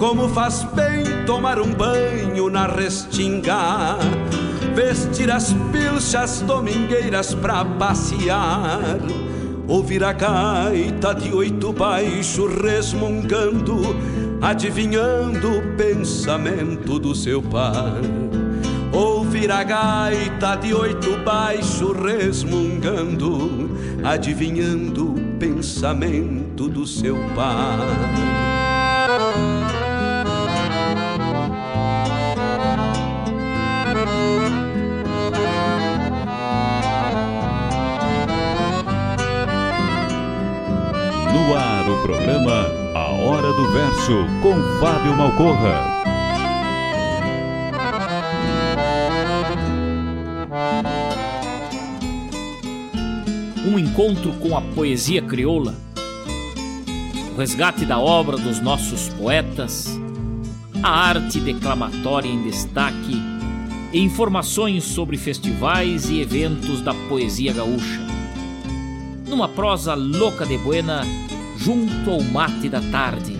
Como faz bem tomar um banho na restinga, vestir as pilchas domingueiras pra passear, ouvir a gaita de oito baixo resmungando, adivinhando o pensamento do seu par. Ouvir a gaita de oito baixo resmungando, adivinhando o pensamento do seu par. Verso com Fábio Malcorra. Um encontro com a poesia crioula, o resgate da obra dos nossos poetas, a arte declamatória em destaque e informações sobre festivais e eventos da poesia gaúcha. Numa prosa louca de buena, junto ao mate da tarde.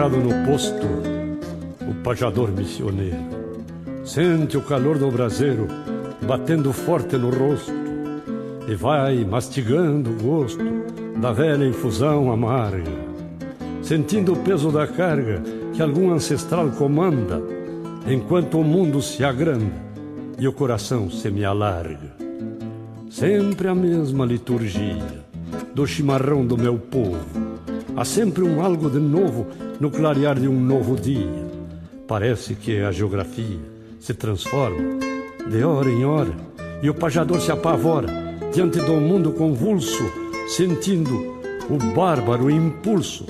Agarrado no posto, o pajador missioneiro. Sente o calor do braseiro batendo forte no rosto e vai mastigando o gosto da velha infusão amarga, sentindo o peso da carga que algum ancestral comanda, enquanto o mundo se agranda e o coração se me alarga. Sempre a mesma liturgia do chimarrão do meu povo Há sempre um algo de novo no clarear de um novo dia. Parece que a geografia se transforma de hora em hora e o pajador se apavora diante do mundo convulso, sentindo o bárbaro impulso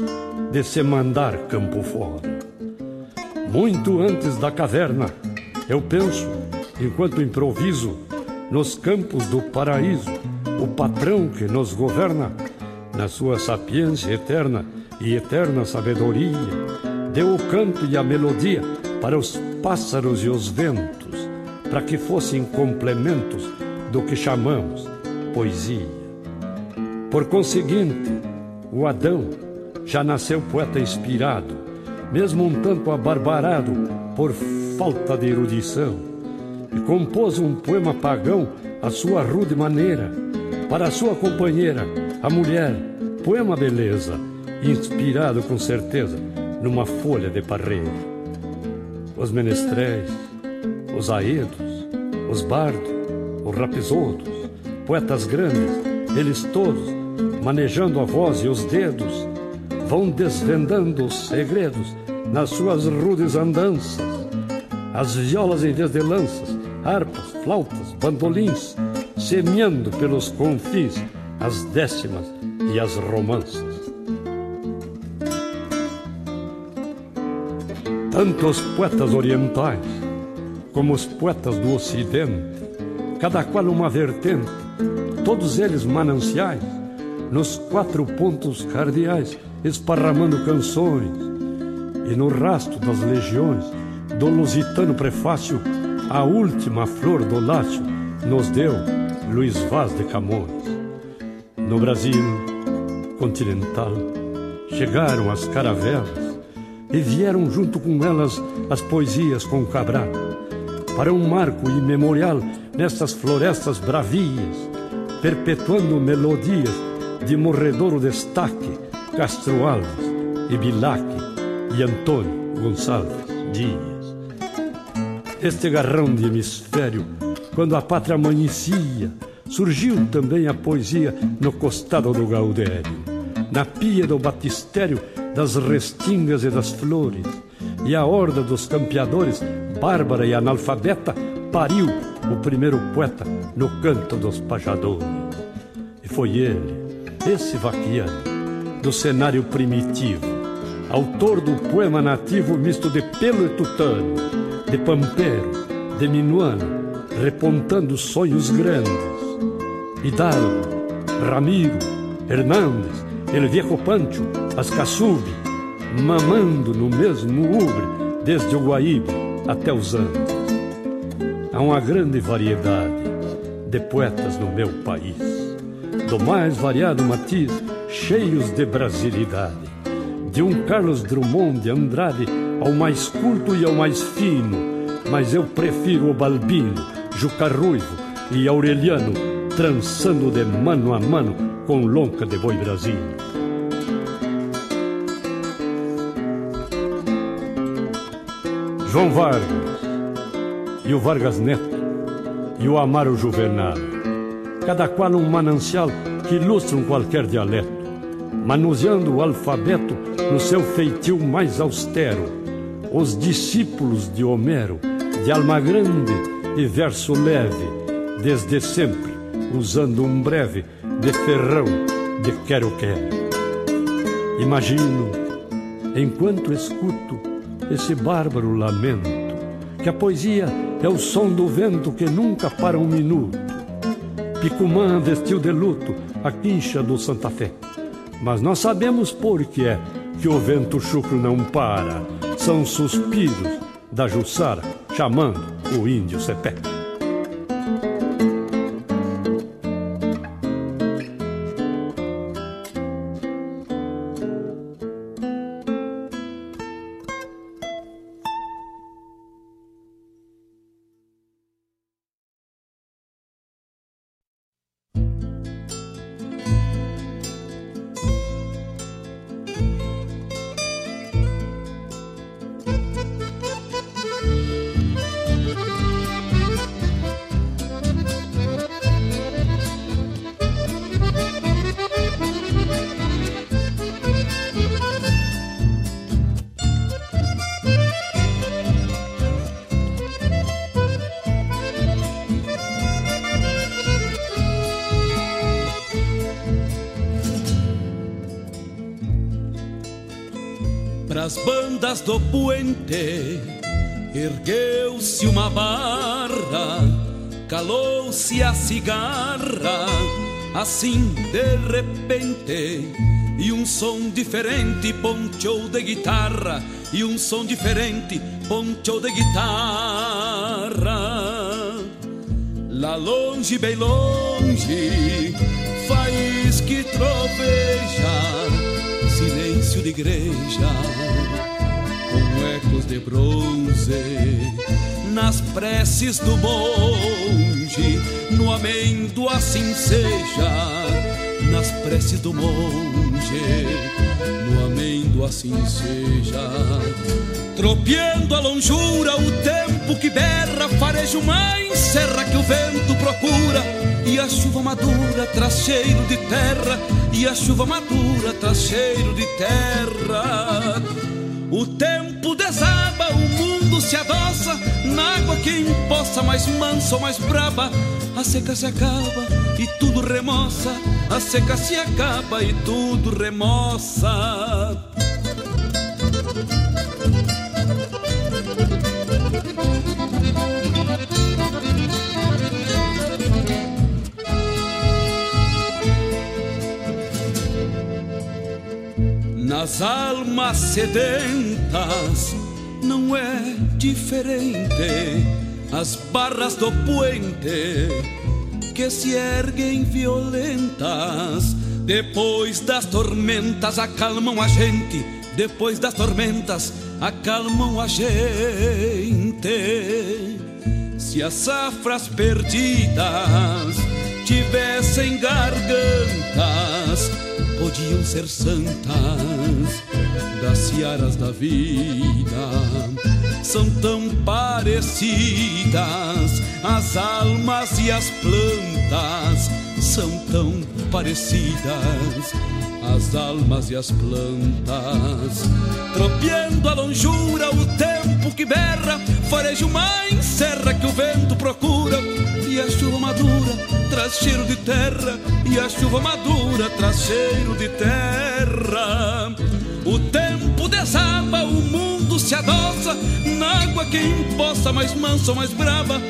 de se mandar campo fora. Muito antes da caverna, eu penso, enquanto improviso, nos campos do paraíso, o patrão que nos governa na sua sapiência eterna e eterna sabedoria, deu o canto e a melodia para os pássaros e os ventos, para que fossem complementos do que chamamos poesia. Por conseguinte, o Adão já nasceu poeta inspirado, mesmo um tanto abarbarado por falta de erudição, e compôs um poema pagão à sua rude maneira, para a sua companheira, a mulher, poema beleza, inspirado com certeza numa folha de parreira. Os menestréis, os aedos, os bardos, os rapisodos, poetas grandes, eles todos, manejando a voz e os dedos, vão desvendando os segredos nas suas rudes andanças. As violas em vez de lanças, harpas, flautas, bandolins, semeando pelos confins as décimas e as romanças. Tanto os poetas orientais como os poetas do Ocidente, cada qual uma vertente, todos eles mananciais, nos quatro pontos cardeais, esparramando canções, e no rastro das legiões, do lusitano prefácio, a última flor do lácio nos deu Luiz Vaz de Camões. No Brasil continental. Chegaram as caravelas e vieram junto com elas as poesias com Cabral, para um marco imemorial nessas florestas bravias, perpetuando melodias de morredouro destaque, Castro Alves e Bilac e Antônio Gonçalves Dias. Este garrão de hemisfério, quando a pátria amanhecia, surgiu também a poesia no costado do Gaudério, na pia do batistério das restingas e das flores, e a horda dos campeadores, bárbara e analfabeta, pariu o primeiro poeta no canto dos pajadores. E foi ele, esse vaquiano, do cenário primitivo, autor do poema nativo misto de pelo e tutano, de pampero, de minuano, repontando sonhos grandes. Hidalgo, Ramiro, Hernandes, El Viejo Pancho, Ascasubi, mamando no mesmo ubre, desde o Guaíba até os Andes. Há uma grande variedade de poetas no meu país, do mais variado matiz, cheios de brasilidade, de um Carlos Drummond de Andrade ao mais culto e ao mais fino, mas eu prefiro o Balbino, Juca Ruivo e Aureliano, trançando de mano a mano com lonca de boi brasino. João Vargas e o Vargas Neto e o Amaro Juvenal, cada qual um manancial que ilustram qualquer dialeto, manuseando o alfabeto no seu feitio mais austero, os discípulos de Homero, de alma grande e verso leve, desde sempre, usando um breve de ferrão de quero-quero. Imagino, enquanto escuto esse bárbaro lamento, que a poesia é o som do vento que nunca para um minuto. Picumã vestiu de luto a quincha do Santa Fé, mas nós sabemos por que é que o vento chucro não para. São suspiros da Jussara chamando o índio Cepé. Cigarra, assim de repente. E um som diferente ponchou de guitarra, e um som diferente ponchou de guitarra. Lá longe, bem longe, faz que troveja silêncio de igreja, com ecos de bronze, nas preces do monge, no amendo assim seja, nas preces do monge, no amendo assim seja. Tropeando a longura, o tempo que berra, farejo mais serra que o vento procura, e a chuva madura traz cheiro de terra, e a chuva madura traz cheiro de terra. O tempo desaba, o mundo se adoça na água que empoça, mais manso, mais braba. A seca se acaba e tudo remoça. A seca se acaba e tudo remoça. Nas almas sedentas não é diferente. As barras do puente que se erguem violentas depois das tormentas acalmam a gente. Depois das tormentas acalmam a gente. Se as safras perdidas tivessem gargantas podiam ser santas das searas da vida. São tão parecidas as almas e as plantas, são tão parecidas as almas e as plantas. Tropeando a longura, o tempo que berra, fareja uma encerra que o vento procura e a chuva madura traz cheiro de terra e a chuva madura traz cheiro de terra. O tempo desaba, o mundo se adoça na água que empoça, mais mansa, mais brava.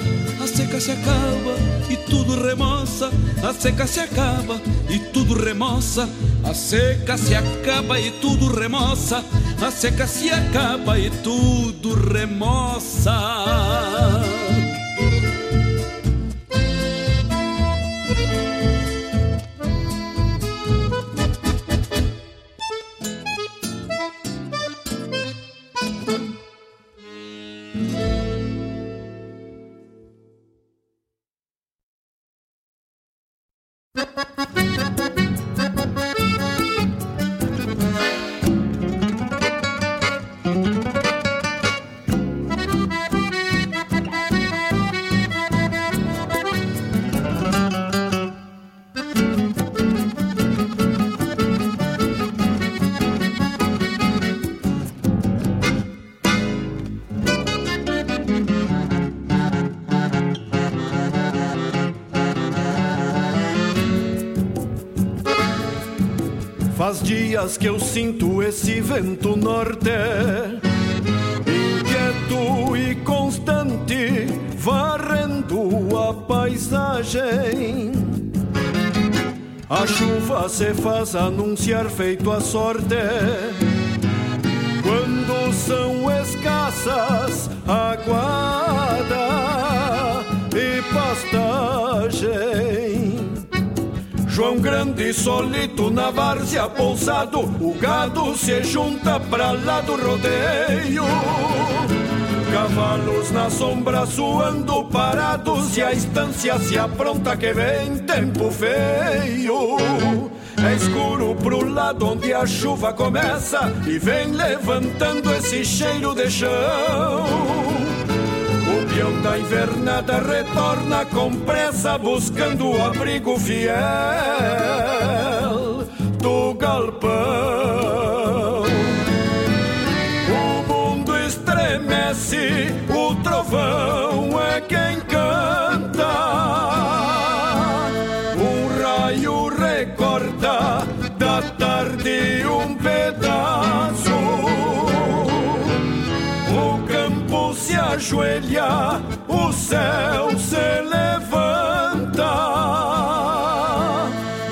A seca se acaba e tudo remoça. A seca se acaba e tudo remoça. A seca se acaba e tudo remoça. A seca se acaba e tudo remoça. Dias que eu sinto esse vento norte, inquieto e constante, varrendo a paisagem. A chuva se faz anunciar feito a sorte, quando são escassas aguada e pastagem. João Grande solito na várzea pousado, o gado se junta pra lá do rodeio. Cavalos na sombra suando parados e a estância se apronta que vem tempo feio. É escuro pro lado onde a chuva começa e vem levantando esse cheiro de chão. O peão da invernada retorna com pressa, buscando o abrigo fiel do galpão. O mundo estremece, o trovão é quem ajoelha, o céu se levanta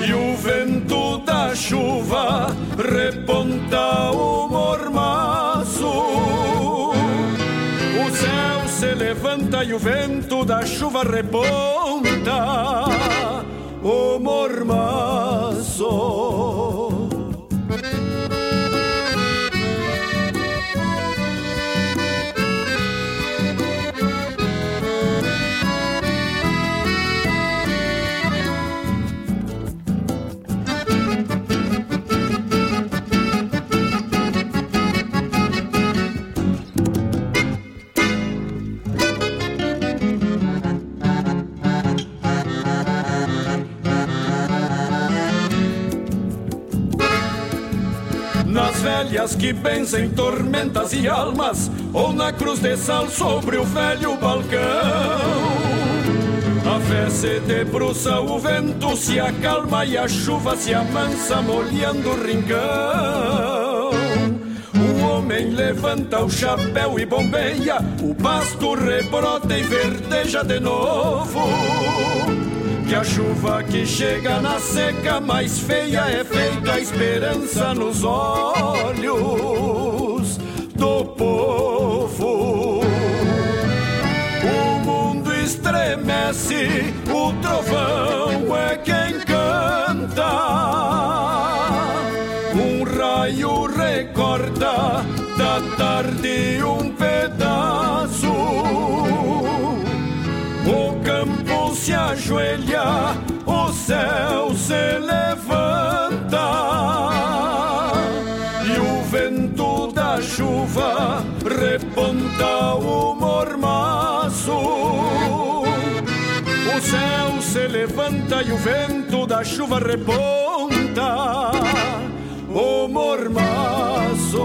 e o vento da chuva reponta o mormaço. O céu se levanta e o vento da chuva reponta o mormaço. Velhas que benzem tormentas e almas, ou na cruz de sal sobre o velho balcão. A fé se debruça, o vento se acalma e a chuva se amansa molhando o rincão. O homem levanta o chapéu e bombeia, o pasto rebrota e verdeja de novo. Que a chuva que chega na seca mais feia é feita a esperança nos olhos do povo. O mundo estremece, o trovão o céu se levanta. E o vento da chuva reponta o mormaço. O céu se levanta e o vento da chuva reponta o mormaço,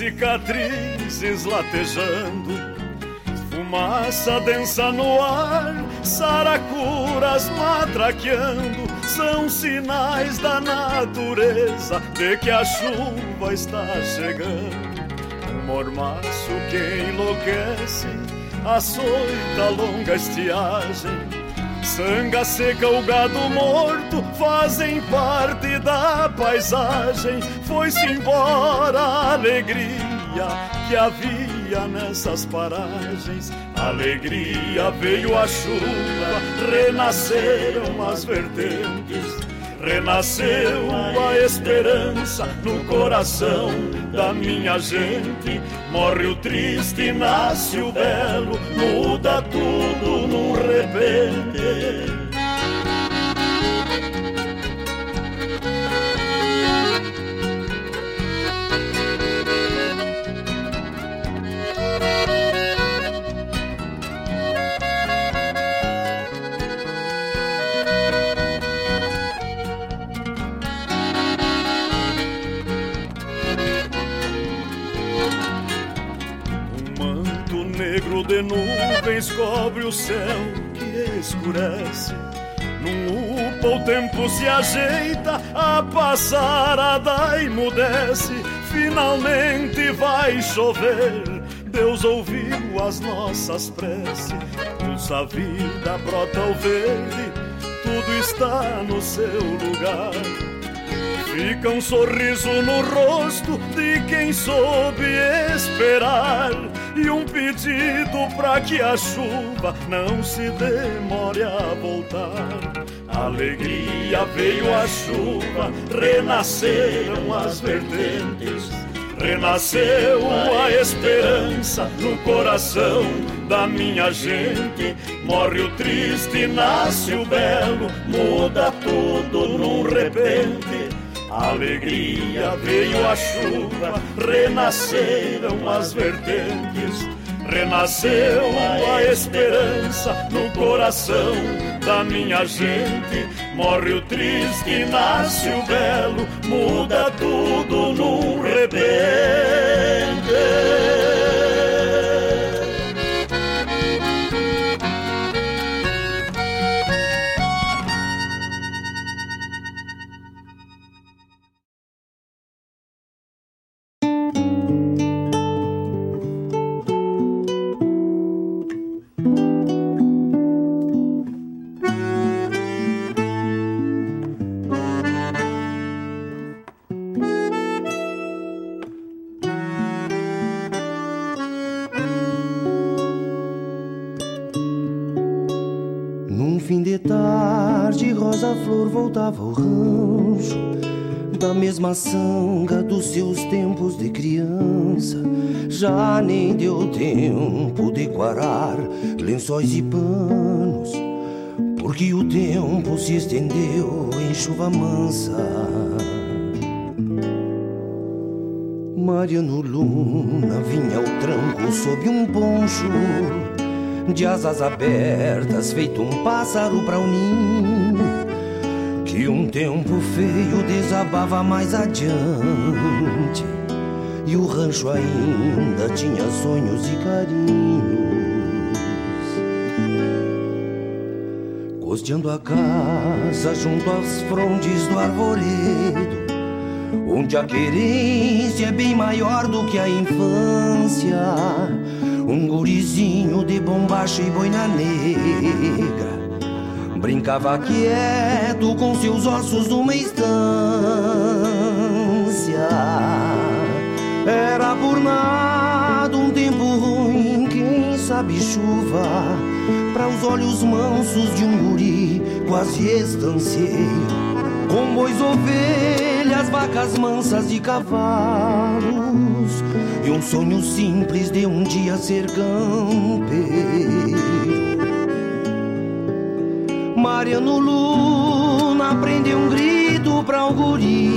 cicatrizes latejando, fumaça densa no ar, saracuras matraqueando, são sinais da natureza de que a chuva está chegando. Um mormaço que enlouquece, açoita a longa estiagem. Sanga seca, o gado morto fazem parte da paisagem. Foi-se embora a alegria que havia nessas paragens. Alegria veio a chuva, renasceram as vertentes. Renasceu a esperança no coração da minha gente. Morre o triste, nasce o belo, muda tudo repente. De nuvens cobre o céu escurece. Num upa o tempo se ajeita, a passarada emudece. Finalmente vai chover, Deus ouviu as nossas preces. Pulsa a vida, brota o verde, tudo está no seu lugar. Fica um sorriso no rosto de quem soube esperar e um pedido para que a chuva não se demore a voltar. Alegria veio a chuva, renasceram as vertentes. Renasceu a esperança no coração da minha gente. Morre o triste, nasce o belo, muda tudo num repente. Alegria veio a chuva, renasceram as vertentes. Renasceu a esperança no coração da minha gente. Morre o triste, nasce o belo, muda tudo num repente. Mesma sanga dos seus tempos de criança. Já nem deu tempo de quarar lençóis e panos, porque o tempo se estendeu em chuva mansa. Mariano Luna vinha ao tranco sob um poncho de asas abertas, feito um pássaro para o ninho que um tempo feio desabava mais adiante. E o rancho ainda tinha sonhos e carinhos. Costeando a casa junto às frondes do arvoredo Onde a querência é bem maior do que a infância Um gurizinho de bombacha e boina negra Brincava quieto com seus ossos numa estância. Era por nada um tempo ruim, quem sabe chuva, para os olhos mansos de um guri quase estanceiro. Com bois, ovelhas, vacas mansas e cavalos, e um sonho simples de um dia ser campeiro. Mariano Luna prende um grito pra o guri.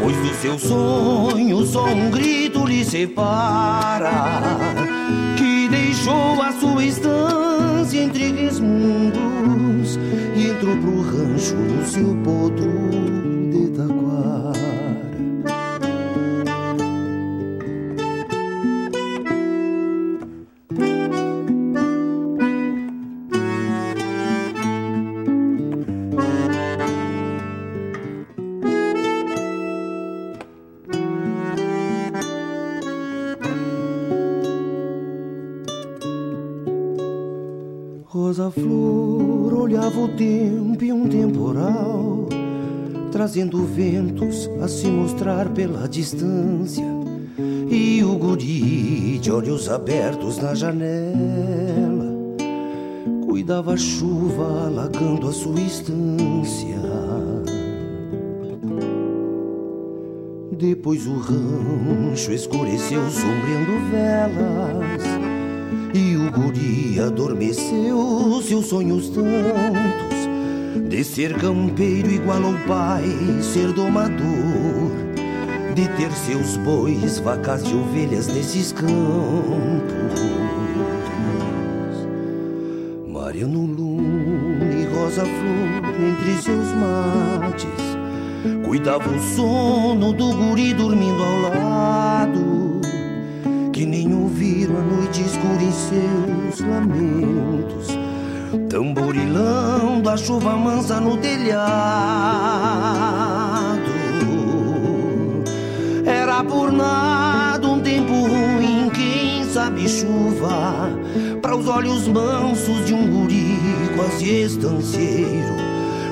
Pois do seu sonho só um grito lhe separa Que deixou a sua estância entre resmundos E entrou pro rancho no seu potro flor olhava o tempo e um temporal, trazendo ventos a se mostrar pela distância. E o guri de olhos abertos na janela cuidava a chuva alagando a sua estância. Depois o rancho escureceu sombreando velas e o guri adormeceu seus sonhos tantos De ser campeiro igual ao pai, ser domador De ter seus bois, vacas e ovelhas nesses campos. Mariano Luna e Rosa Flor entre seus mates Cuidava o sono do guri dormindo ao lado ouviram a noite escura em seus lamentos, tamborilando a chuva mansa no telhado. Era por nada um tempo ruim, quem sabe chuva, para os olhos mansos de um guri quase estanceiro,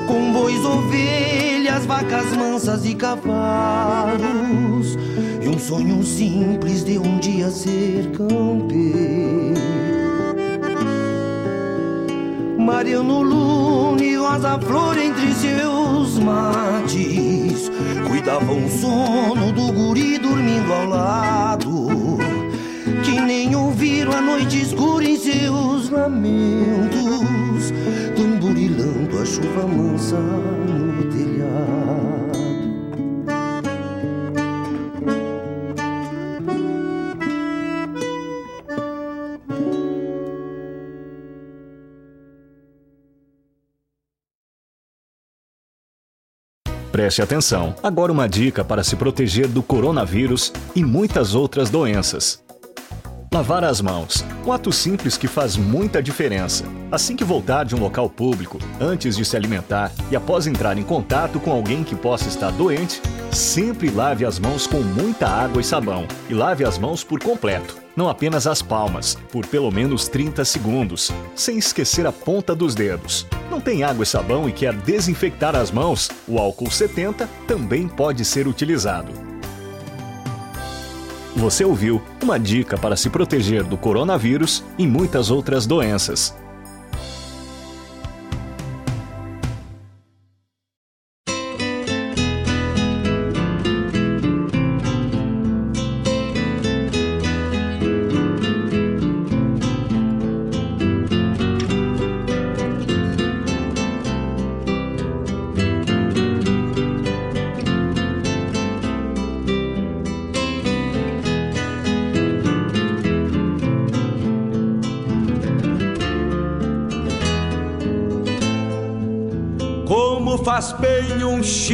com bois, ovelhas, vacas mansas e cavalos sonho simples de um dia ser campeiro. Mariano Luna e Rosa Flor entre seus mates Cuidavam o sono do guri dormindo ao lado Que nem ouviram a noite escura em seus lamentos Tamburilando a chuva mansa Preste atenção. Agora uma dica para se proteger do coronavírus e muitas outras doenças. Lavar as mãos. Um ato simples que faz muita diferença. Assim que voltar de um local público, antes de se alimentar e após entrar em contato com alguém que possa estar doente, sempre lave as mãos com muita água e sabão. E lave as mãos por completo, não apenas as palmas, por pelo menos 30 segundos, sem esquecer a ponta dos dedos. Não tem água e sabão e quer desinfectar as mãos? O álcool 70 também pode ser utilizado. Você ouviu uma dica para se proteger do coronavírus e muitas outras doenças.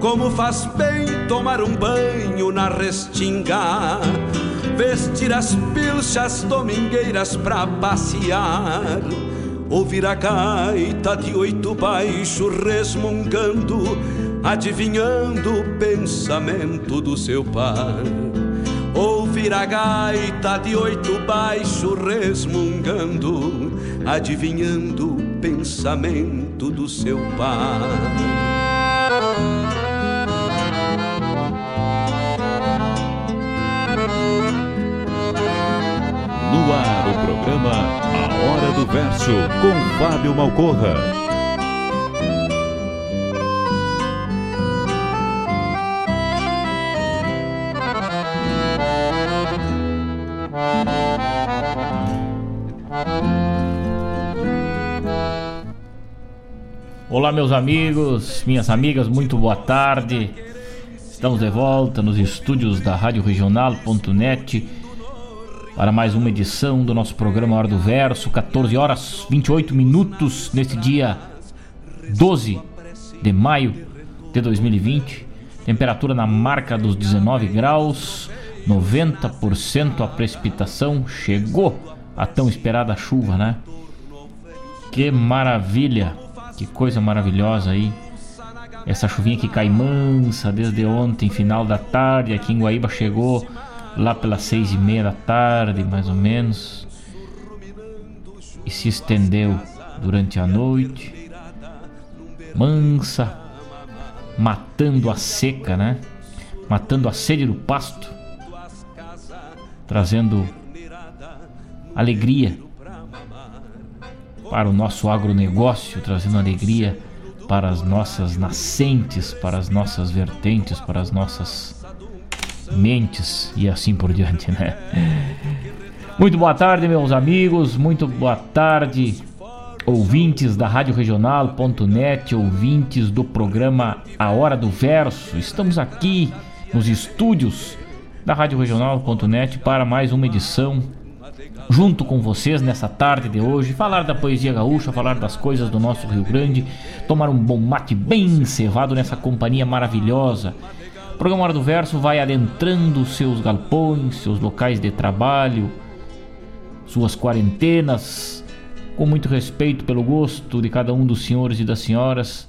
Como faz bem tomar um banho na restinga, vestir as pilchas domingueiras pra passear, ouvir a gaita de oito baixo resmungando, adivinhando o pensamento do seu par. Ouvir a gaita de oito baixo resmungando, adivinhando o pensamento do seu par. Programa A Hora do Verso, com Fábio Malcorra. Olá, meus amigos, minhas amigas, muito boa tarde. Estamos de volta nos estúdios da Rádio Regional.net para mais uma edição do nosso programa Hora do Verso, 14 horas 28 minutos neste dia 12 de maio de 2020. Temperatura na marca dos 19 graus, 90% a precipitação. Chegou a tão esperada chuva, né? Que maravilha! Que coisa maravilhosa aí. Essa chuvinha que cai mansa desde ontem, final da tarde, aqui em Guaíba chegou lá pelas seis e meia da tarde, mais ou menos, e se estendeu durante a noite, mansa, matando a seca, né? Matando a sede do pasto, trazendo alegria para o nosso agronegócio, trazendo alegria para as nossas nascentes, para as nossas vertentes, para as nossas mentes e assim por diante, né? Muito boa tarde, meus amigos, muito boa tarde, ouvintes da Rádio Regional.net, ouvintes do programa A Hora do Verso. Estamos aqui nos estúdios da Rádio Regional.net para mais uma edição junto com vocês nessa tarde de hoje, falar da poesia gaúcha, falar das coisas do nosso Rio Grande, tomar um bom mate bem cevado nessa companhia maravilhosa. O programa Hora do Verso vai adentrando seus galpões, seus locais de trabalho, suas quarentenas, com muito respeito pelo gosto de cada um dos senhores e das senhoras,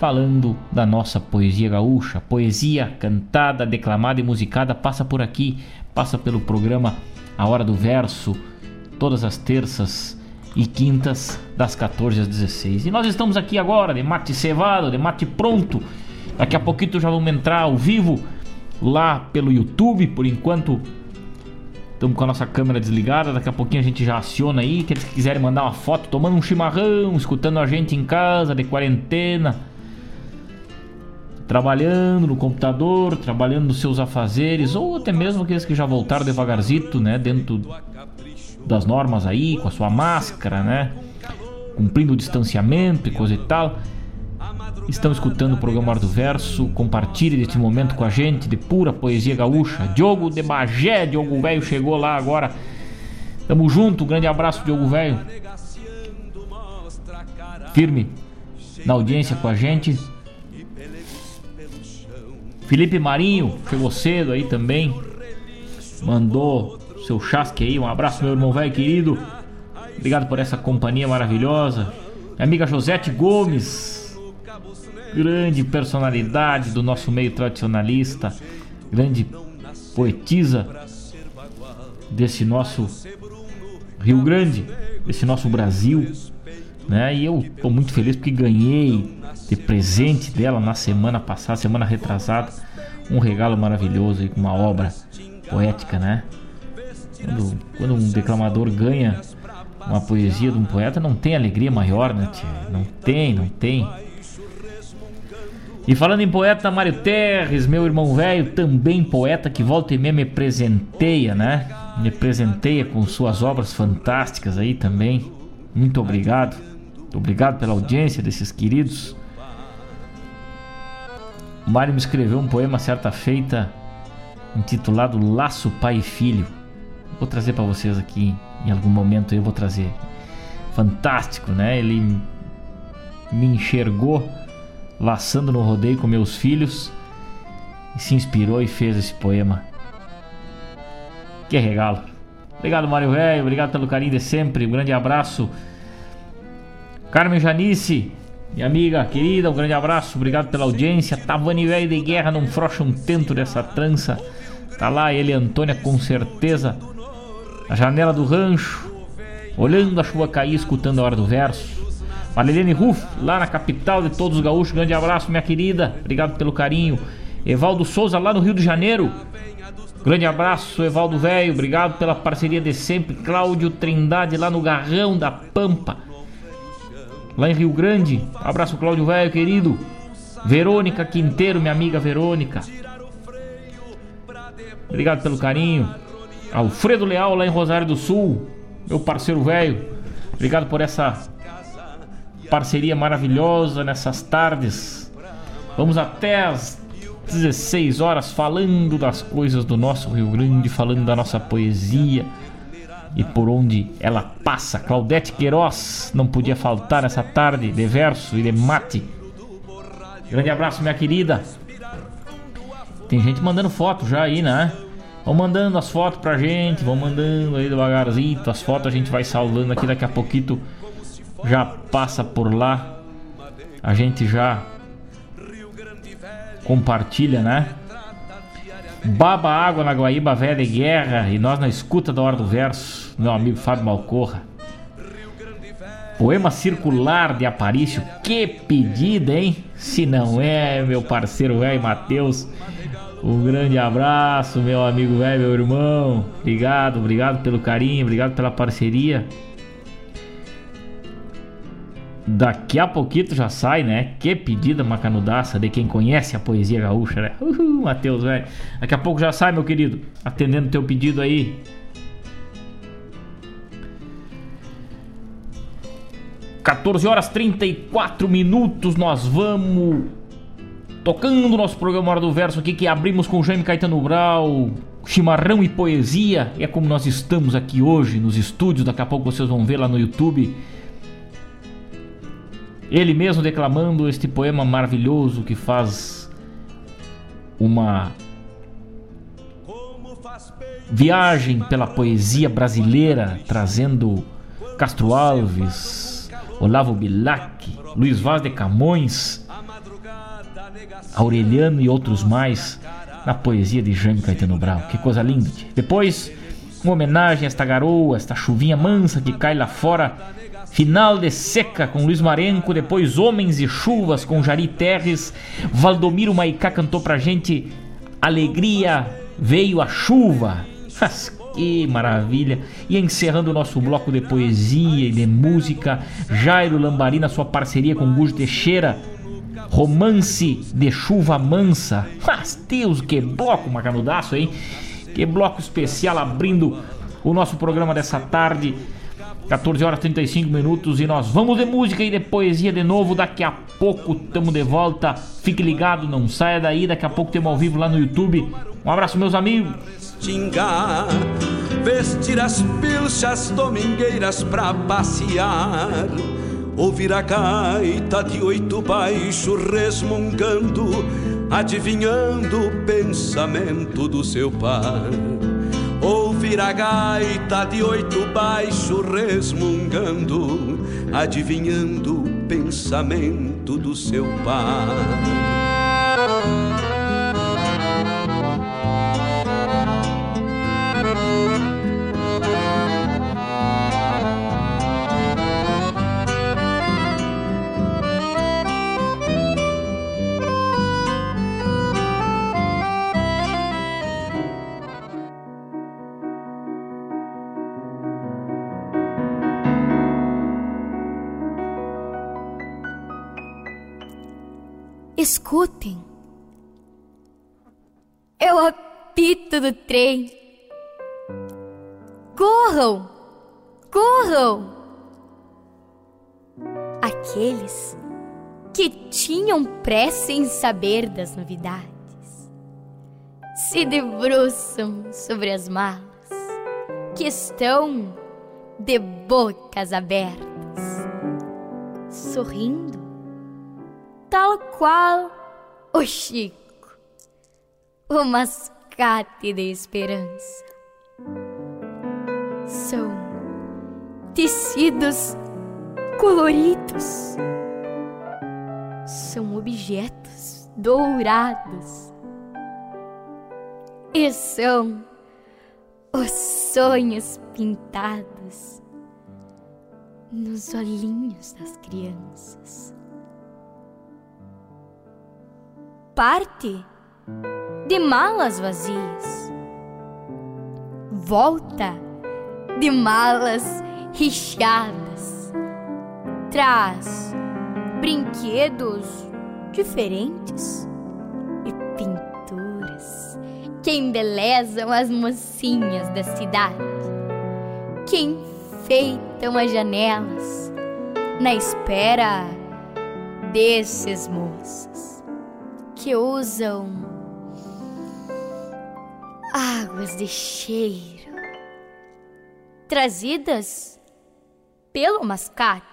falando da nossa poesia gaúcha. Poesia cantada, declamada e musicada passa por aqui, passa pelo programa A Hora do Verso todas as terças e quintas, das 14 às 16. E nós estamos aqui agora, de mate cevado, de mate pronto. Daqui a pouquinho já vamos entrar ao vivo lá pelo YouTube. Por enquanto, estamos com a nossa câmera desligada. Daqui a pouquinho a gente já aciona aí. Aqueles que quiserem mandar uma foto tomando um chimarrão, escutando a gente em casa, de quarentena. Trabalhando no computador, trabalhando nos seus afazeres, ou até mesmo aqueles que já voltaram devagarzito, né? Dentro das normas aí, com a sua máscara, né? Cumprindo o distanciamento e coisa e tal. Estão escutando o programa Hora do Verso. Compartilhe deste momento com a gente de pura poesia gaúcha. Diogo de Bagé, Diogo Velho chegou lá agora. Tamo junto, grande abraço, Diogo Velho. Firme na audiência com a gente. Felipe Marinho chegou cedo aí também. Mandou seu chasque aí. Um abraço, meu irmão velho querido. Obrigado por essa companhia maravilhosa. Minha amiga Josete Gomes, grande personalidade do nosso meio tradicionalista, grande poetisa desse nosso Rio Grande, desse nosso Brasil, né? E eu tô muito feliz porque ganhei de presente dela na semana passada, semana retrasada, um regalo maravilhoso com uma obra poética, né? Quando, quando um declamador ganha uma poesia de um poeta, não tem alegria maior, né? Tia? Não tem, não tem. E falando em poeta, Mário Terres, meu irmão velho, também poeta que volta e meia me presenteia, né? Me presenteia com suas obras fantásticas aí também. Muito obrigado. Obrigado pela audiência desses queridos. O Mário me escreveu um poema certa feita intitulado Laço Pai e Filho. Vou trazer para vocês aqui em algum momento eu vou trazer. Fantástico, né? Ele me enxergou laçando no rodeio com meus filhos e se inspirou e fez esse poema. Que regalo. Obrigado, Mário Velho. Obrigado pelo carinho de sempre. Um grande abraço. Carmen Janice, minha amiga querida, um grande abraço. Obrigado pela audiência. Tavani Velho de Guerra, não frocha um tento dessa trança. Tá lá ele, Antônia, com certeza. Na janela do rancho, olhando a chuva cair, escutando a hora do verso. Marilene Ruff, lá na capital de todos os gaúchos. Grande abraço, minha querida. Obrigado pelo carinho. Evaldo Souza, lá no Rio de Janeiro. Grande abraço, Evaldo Velho. Obrigado pela parceria de sempre. Cláudio Trindade, lá no Garrão da Pampa. Lá em Rio Grande. Abraço, Cláudio Velho, querido. Verônica Quinteiro, minha amiga Verônica. Obrigado pelo carinho. Alfredo Leal, lá em Rosário do Sul. Meu parceiro velho. Obrigado por essa parceria maravilhosa nessas tardes. Vamos até as 16 horas falando das coisas do nosso Rio Grande, falando da nossa poesia e por onde ela passa. Claudete Queiroz não podia faltar nessa tarde de verso e de mate. Grande abraço, minha querida. Tem gente mandando foto já aí, né? Vão mandando as fotos pra gente, vão mandando aí devagarzinho. As fotos a gente vai salvando aqui daqui a pouquinho já passa por lá, a gente já compartilha, né? Baba água na Guaíba velha de guerra e nós na escuta da hora do verso, meu amigo Fábio Malcorra. Poema circular de Aparício, que pedida, hein? Se não é, meu parceiro velho Matheus, um grande abraço, meu amigo velho, meu irmão. Obrigado, obrigado pelo carinho, obrigado pela parceria. Daqui a pouquinho já sai, né? Que pedida macanudaça de quem conhece a poesia gaúcha, né? Uhul, Matheus, velho. Daqui a pouco já sai, meu querido. Atendendo teu pedido aí. Quatorze horas 34 minutos, nós vamos tocando nosso programa Hora do Verso aqui, que abrimos com Jaime Caetano Brau, chimarrão e poesia. É como nós estamos aqui hoje nos estúdios, daqui a pouco vocês vão ver lá no YouTube ele mesmo declamando este poema maravilhoso que faz uma viagem pela poesia brasileira, trazendo Castro Alves, Olavo Bilac, Luiz Vaz de Camões, Aureliano e outros mais na poesia de Jaime Caetano Brau. Que coisa linda. Depois, uma homenagem a esta garoa, esta chuvinha mansa que cai lá fora Final de Seca com Luiz Marenco, depois Homens e Chuvas com Jari Terres, Valdomiro Maicá cantou pra gente Alegria veio a chuva. Mas que maravilha! E encerrando o nosso bloco de poesia e de música, Jairo Lambari na sua parceria com Gujo Teixeira, Romance de Chuva Mansa. Mas Deus, que bloco macanudaço, hein? Que bloco especial abrindo o nosso programa dessa tarde. 14 horas 35 minutos e nós vamos de música e de poesia de novo. Daqui a pouco estamos de volta. Fique ligado, não saia daí. Daqui a pouco temos ao vivo lá no YouTube. Um abraço, meus amigos. Vestir as pilchas domingueiras pra passear. Ouvir a gaita de oito baixo resmungando, adivinhando o pensamento do seu pai ouvir a gaita de oito baixo resmungando, adivinhando o pensamento do seu pai. Escutem. É o apito do trem. Corram! Corram! Aqueles que tinham pressa em saber das novidades se debruçam sobre as malas que estão de bocas abertas, sorrindo, tal qual o Chico, o mascate de esperança. São tecidos coloridos, são objetos dourados e são os sonhos pintados nos olhinhos das crianças. Parte de malas vazias, volta de malas recheadas, traz brinquedos diferentes e pinturas que embelezam as mocinhas da cidade, que enfeitam as janelas na espera desses moços que usam águas de cheiro trazidas pelo mascate.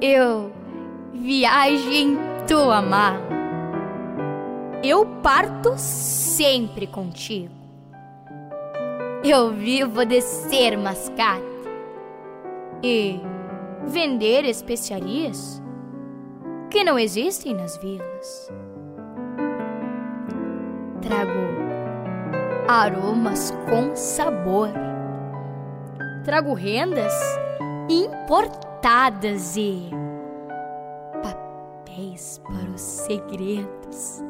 Eu viajo em tua mala. Eu parto sempre contigo. Eu vivo de ser mascate e vender especiarias que não existem nas vilas. Trago aromas com sabor. Trago rendas importadas e papéis para os segredos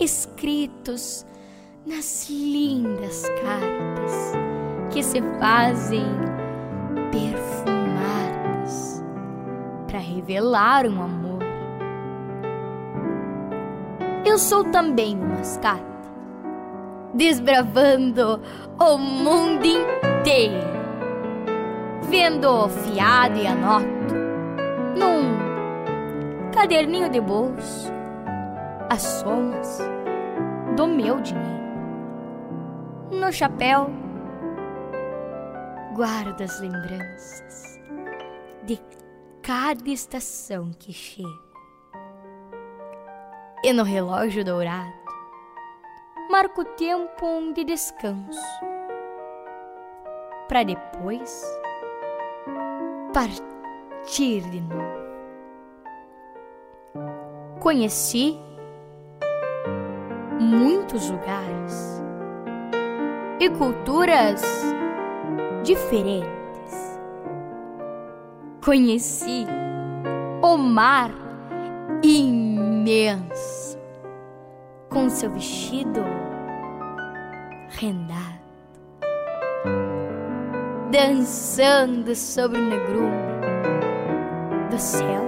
escritos nas lindas cartas que se fazem perfumadas para revelar um amor. Eu sou também um mascate desbravando o mundo inteiro, vendo o fiado e anoto num caderninho de bolso as somas do meu dinheiro. No chapéu guardo as lembranças de cada estação que chego. E no relógio dourado marco o tempo de descanso para depois partir de novo. Conheci muitos lugares e culturas diferentes. Conheci o mar imenso com seu vestido rendado, dançando sobre o negrume do céu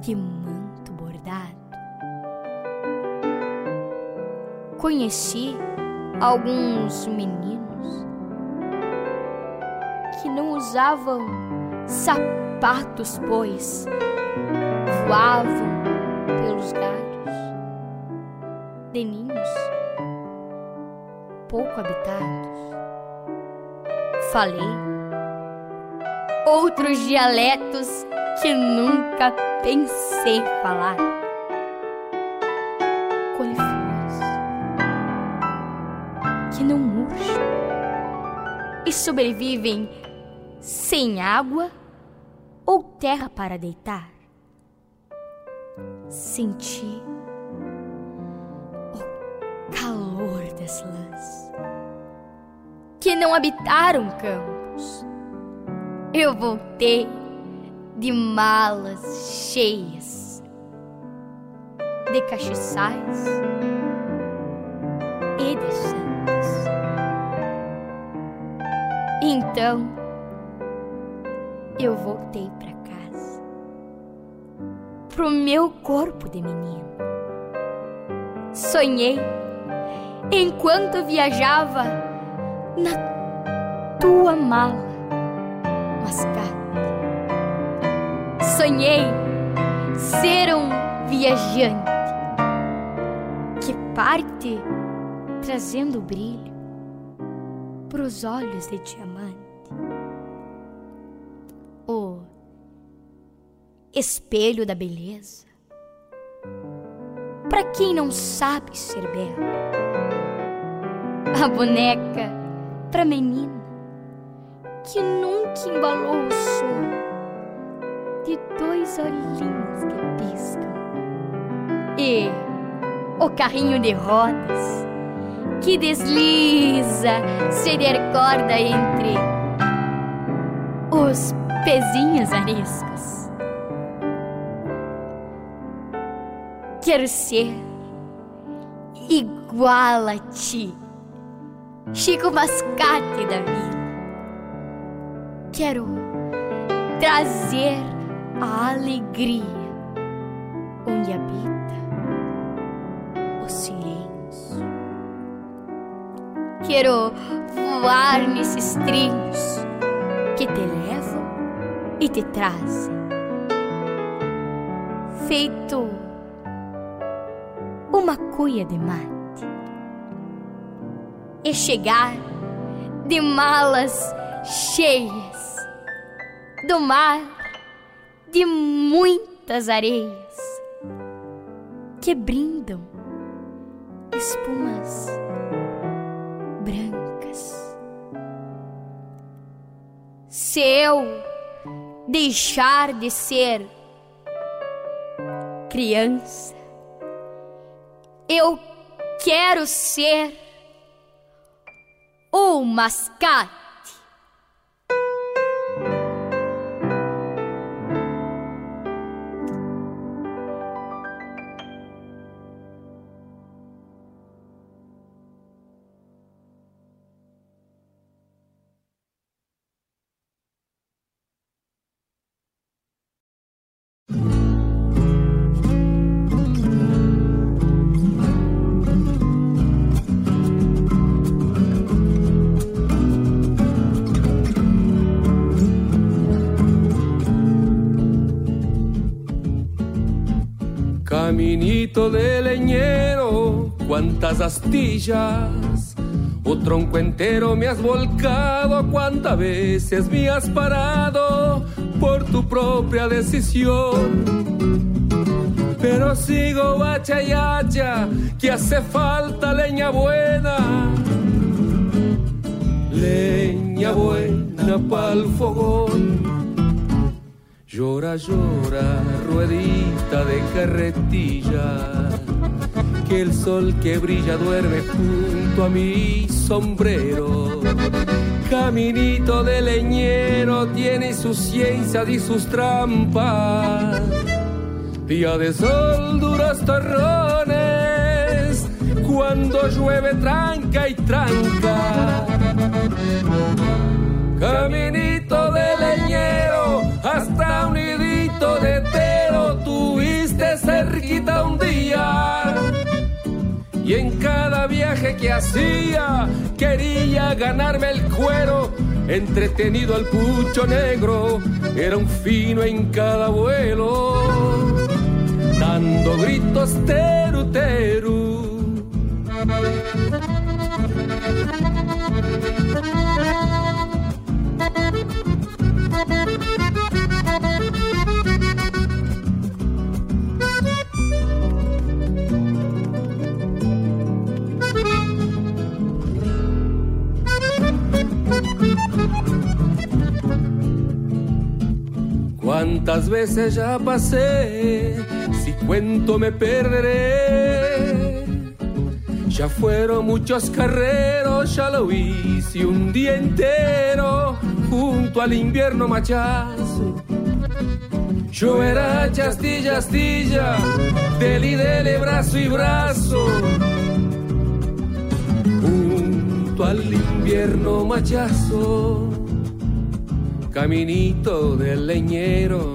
de manto bordado. Conheci alguns meninos que não usavam sapatos, pois voavam pelos galhos de ninhos pouco habitados. Falei outros dialetos que nunca pensei falar. Coliflores que não murcham e sobrevivem sem água ou terra para deitar. Senti o calor das lãs que não habitaram campos. Eu voltei de malas cheias de castiçais e de santos. Então eu voltei para pro meu corpo de menino. Sonhei enquanto viajava na tua mala mascate. Sonhei ser um viajante que parte trazendo brilho pros olhos de diamante. Espelho da beleza. Para quem não sabe ser bela. A boneca pra menina que nunca embalou o sonho de dois olhinhos que piscam. E o carrinho de rodas que desliza, se corda entre os pezinhos ariscos. Quero ser igual a ti, Chico Mascate da vida. Quero trazer a alegria onde habita o silêncio. Quero voar nesses trilhos que te levam e te trazem, feito uma cuia de mate, e chegar de malas cheias do mar de muitas areias que brindam espumas brancas. Se eu deixar de ser criança, eu quero ser o mascate. De leñero, cuántas astillas, o tronco entero me has volcado, cuántas veces me has parado por tu propia decisión. Pero sigo bacha y hacha, que hace falta leña buena, leña buena pa'l fogón Llora, llora, ruedita de carretilla, que el sol que brilla duerme junto a mi sombrero. Caminito de leñero tiene su ciencia y sus trampas. Día de sol, duros torrones, cuando llueve tranca y tranca. Caminito de leñero, hasta de tero tuviste cerquita un día. Y en cada viaje que hacía quería ganarme el cuero, entretenido al pucho negro, era un fino en cada vuelo, dando gritos teru teru. Cuántas veces ya pasé, si cuento me perderé. Ya fueron muchos carreros, ya lo hice un día entero junto al invierno machazo. Yo era chastilla, astilla, deli, dele, brazo y brazo. Junto al invierno machazo caminito del leñero,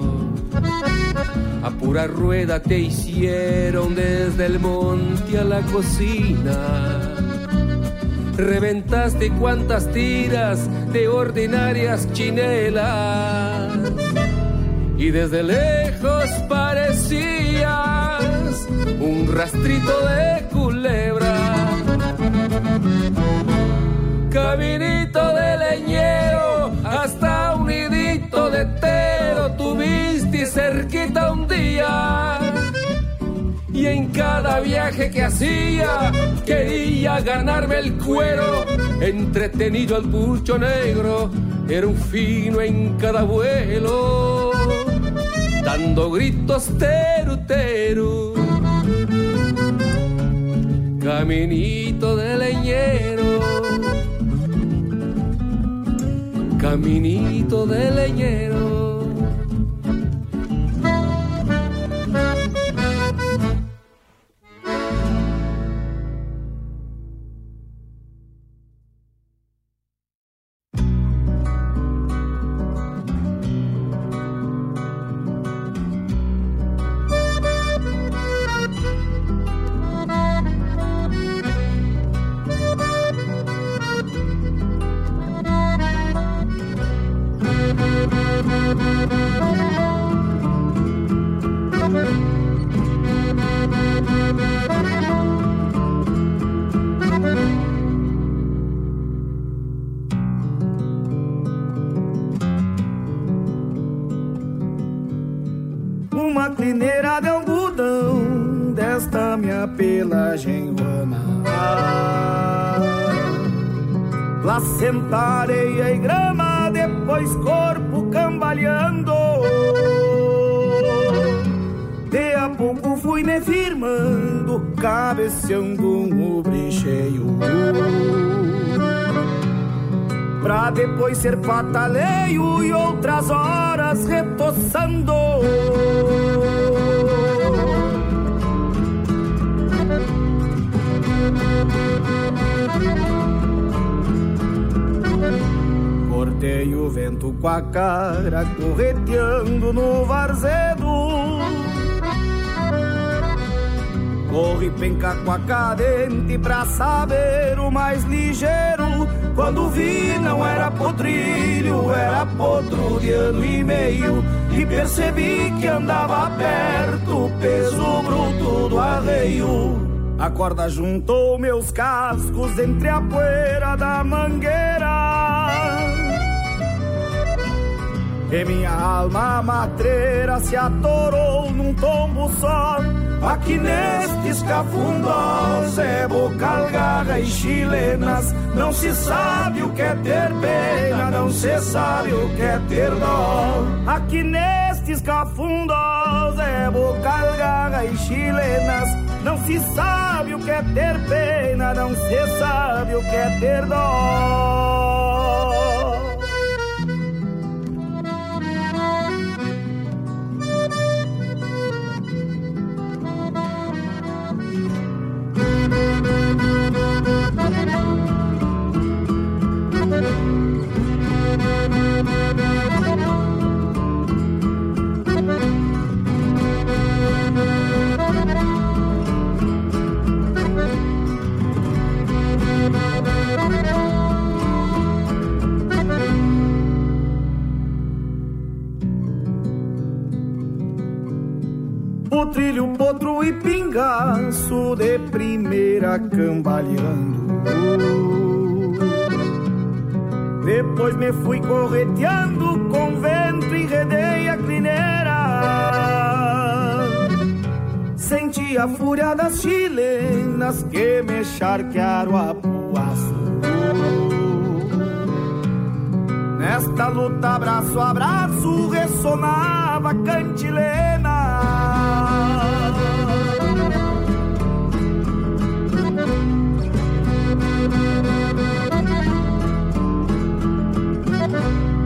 A pura rueda te hicieron desde el monte a la cocina. Reventaste cuantas tiras de ordinarias chinelas. Y desde lejos parecías un rastrito de culebra. Caminito de leñero hasta tuviste cerquita un día. Y en cada viaje que hacía quería ganarme el cuero, entretenido al pucho negro, era un fino en cada vuelo, dando gritos teru teru. Caminito de leñero. Depois ser pataleio e outras horas retoçando. Cortei o vento com a cara, correteando no varzedo. Corre penca com a cadente pra saber o mais ligeiro. Quando vi não era potrilho, era potro de ano e meio. E percebi que andava perto, peso bruto do arreio. A corda juntou meus cascos entre a poeira da mangueira. E minha alma matreira se atorou num tombo só. Aqui nestes cafundós é bocal, garra e chilenas. Não se sabe o que é ter pena, não se sabe o que é ter dó. Aqui nestes cafundós é bocal, garra e chilenas. Não se sabe o que é ter pena, não se sabe o que é ter dó. Potrilho, potro e pingaço de primeira cambaleando. Depois me fui correteando com vento e redei a clineira. Senti a fúria das chilenas que me charquearam a puaço. Nesta luta, braço a braço, ressonava cantilena.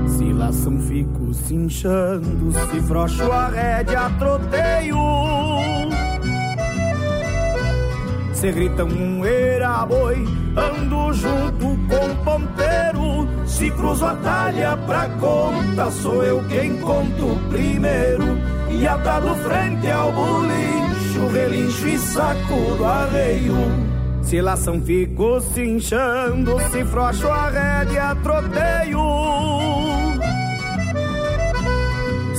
Se laçam fico cinchando, se frouxo a rédea troteio. Se gritam um era boi, ando junto com o ponteiro. Se cruzo a talha pra conta, sou eu quem conto primeiro. E atado frente ao bolinho relincho e saco do arreio. Se lação fico cinchando, se frouxo a rédea troteio.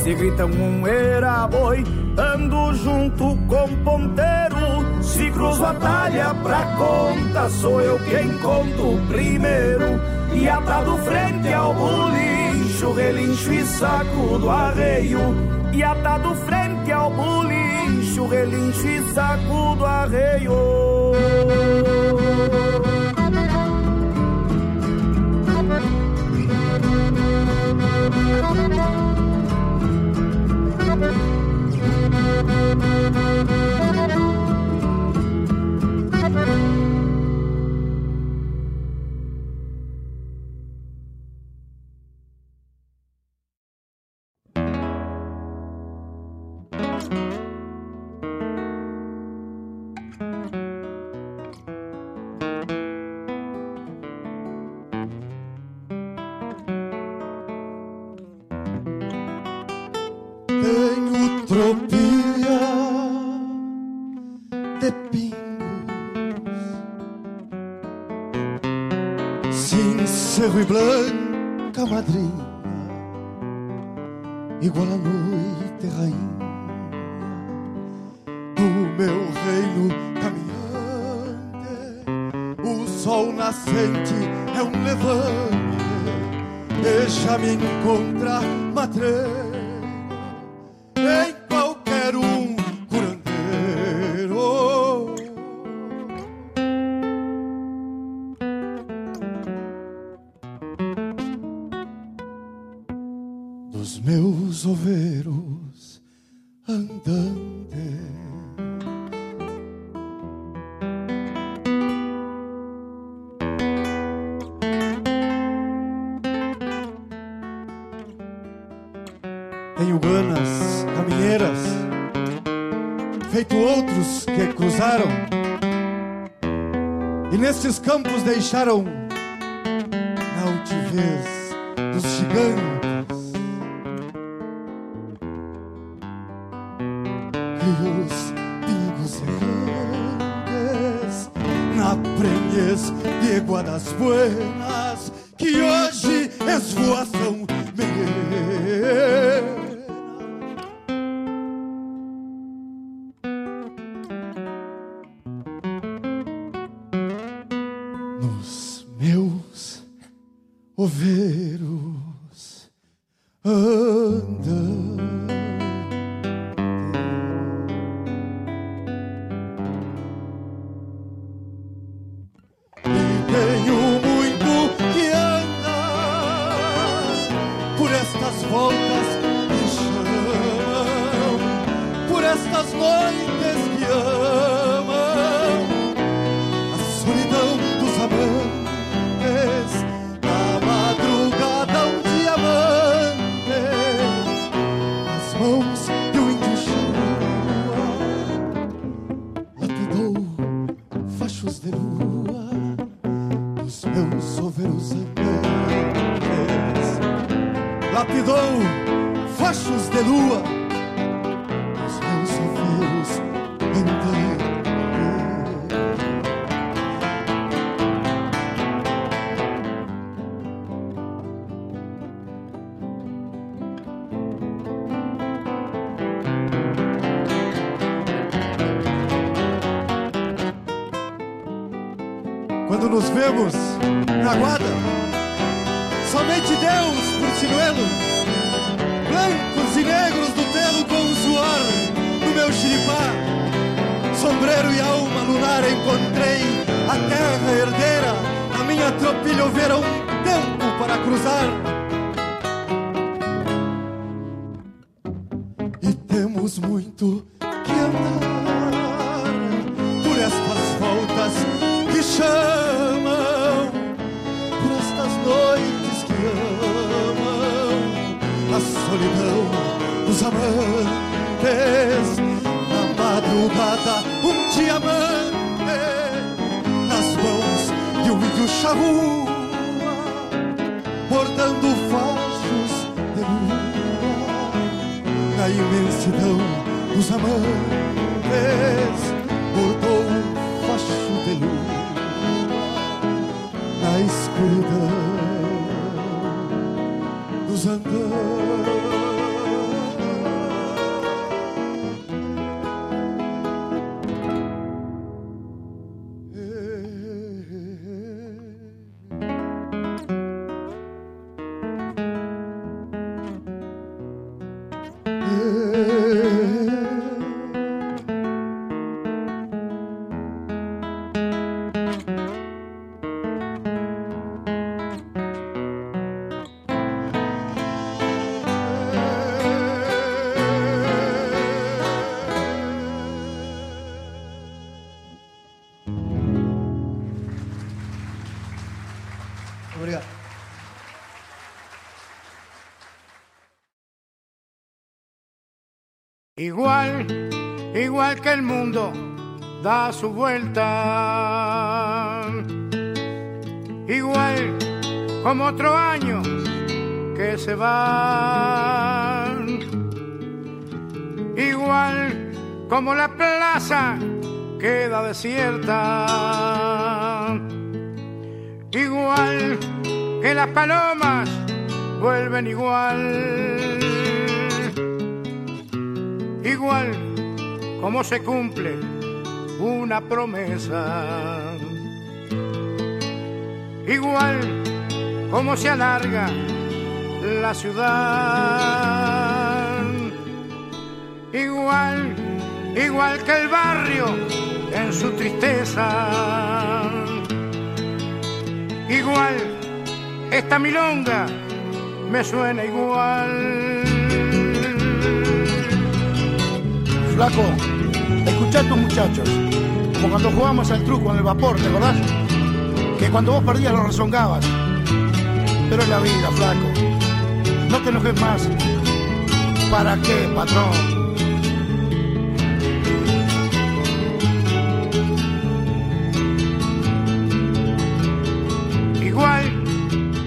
Se gritam um era boi, ando junto com ponteiro. Se cruzo a talha pra conta, sou eu quem conto primeiro. E atado frente ao bulicho, relincho e sacudo arreio. E atado frente ao bulicho, relincho e sacudo arreio. Thank you. igual a noite rainha do meu reino caminhante. O sol nascente é um levante, deixa-me encontrar matreira. campos deixaram Igual, igual que el mundo da su vuelta. Igual como otro año que se va. Igual como la plaza queda desierta. Igual que las palomas vuelven igual igual como se cumple una promesa, igual como se alarga la ciudad, igual, igual que el barrio en su tristeza, igual esta milonga me suena igual Flaco, escuchá a estos muchachos, como cuando jugábamos al truco en el vapor, ¿te acordás? Que cuando vos perdías lo rezongabas. Pero es la vida, flaco. No te enojes más. ¿Para qué, patrón? Igual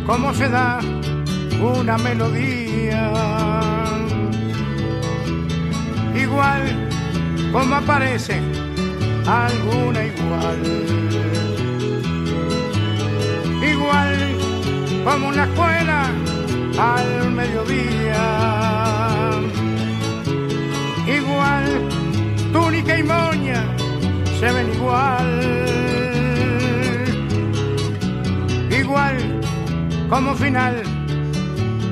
como se da una melodía igual como aparece alguna igual. Igual como una escuela al mediodía. Igual túnica y moña se ven igual. Igual como final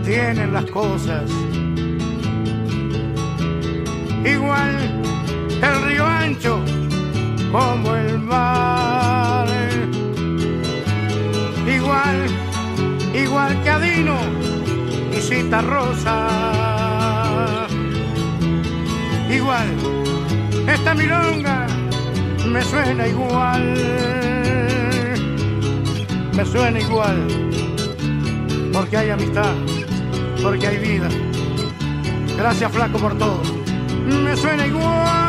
tienen las cosas igual el río ancho como el mar. Igual, igual que Adino y Cita Rosa. Igual, esta milonga me suena igual. Me suena igual, porque hay amistad, porque hay vida. Gracias flaco por todo me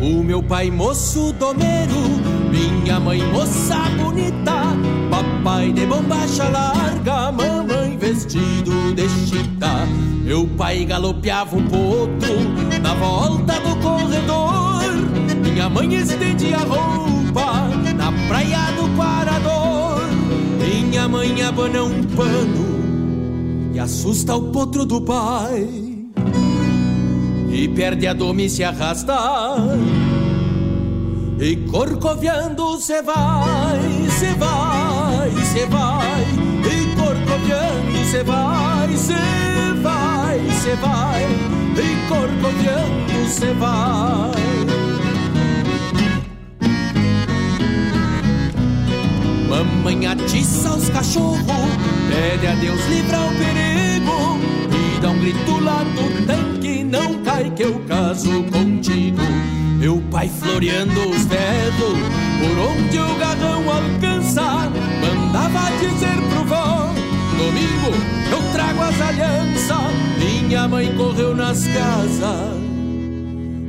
suena igual. pai moço domeiro, minha mãe moça bonita, papai de bombacha larga, mamãe vestido de chita. Meu pai galopeava um potro na volta do corredor, minha mãe estendia roupa na praia do Parador. Minha mãe abana um pano e assusta o potro do pai. E perde a dome e se arrasta e corcoviando se vai, se vai, se vai. E corcoviando se vai, se vai, se vai. E corcoviando se vai. Mamãe atiça os cachorros, pede a Deus livrar o perigo e dá um grito lá do tanque, não cai que eu caso contigo. Meu pai floreando os dedos, por onde o garrão alcança, mandava dizer pro vó: Domingo eu trago as alianças. Minha mãe correu nas casas,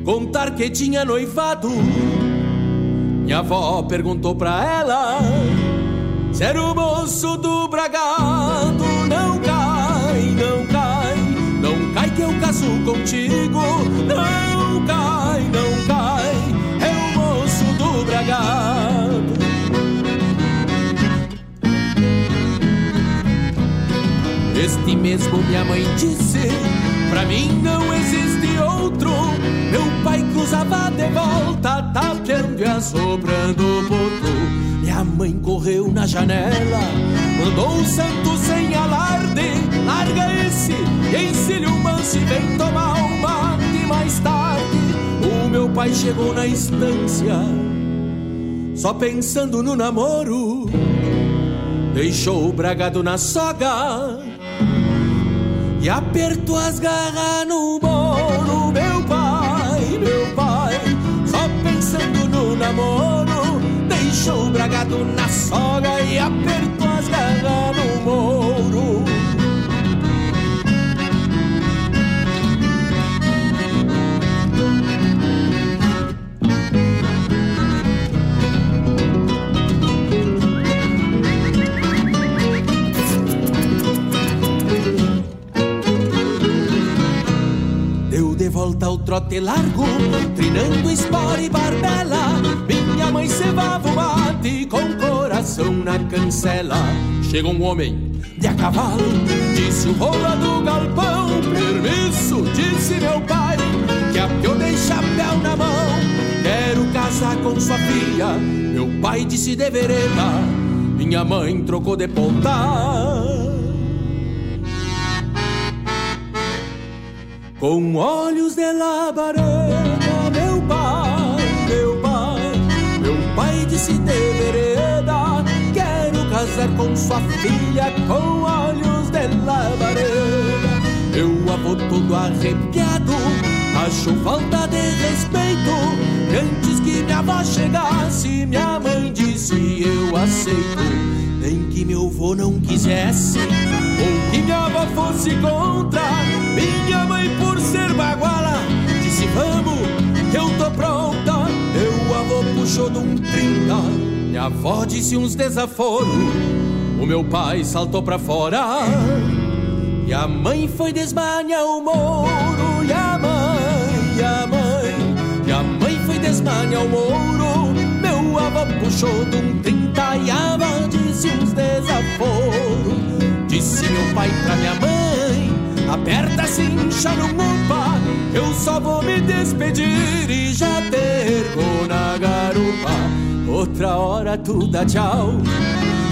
contar que tinha noivado. Minha avó perguntou pra ela se era o moço do bragado. Caso contigo. Não cai, não cai, é o moço do bragado. Este mesmo minha mãe disse, pra mim não existe outro. Meu pai cruzava de volta, tapeando e assoprando o potro. Minha mãe correu na janela, mandou o santo sem alarde. Larga esse, ensine o manso e vem tomar um mate mais tarde. O meu pai chegou na estância, só pensando no namoro. Deixou o bragado na soga e apertou as garras no bolo. Meu pai, meu pai, só pensando no namoro, deixou o bragado na soga e apertou as garras no moro. Deu de volta ao trote largo, trinando espora e barbela. Mãe cevava o mate com coração na cancela. Chega um homem de a cavalo, disse o rola do galpão. Permisso, disse meu pai, que a eu dei chapéu na mão. Quero casar com sua filha. Meu pai disse de vereda, minha mãe trocou de ponta. Com olhos de labareda, disse de vereda, quero casar com sua filha, com olhos de labareda. Meu avô todo arrepiado, achou falta de respeito, e antes que minha avó chegasse, minha mãe disse eu aceito, nem que meu avô não quisesse, ou que minha avó fosse contra, minha mãe por ser baguala Disse vamos, que eu tô pronta avô puxou de um trinta. Minha avó disse uns desaforos. O meu pai saltou pra fora. E a mãe foi desmanhar o moro. E a mãe, e a mãe E a mãe foi desmanhar o moro. Meu avô puxou de um trinta. E a avó disse uns desaforos. Disse meu pai pra minha mãe Aperta cincha no mupa Eu só vou me despedir E já perco na garupa. Outra hora tu dá tchau.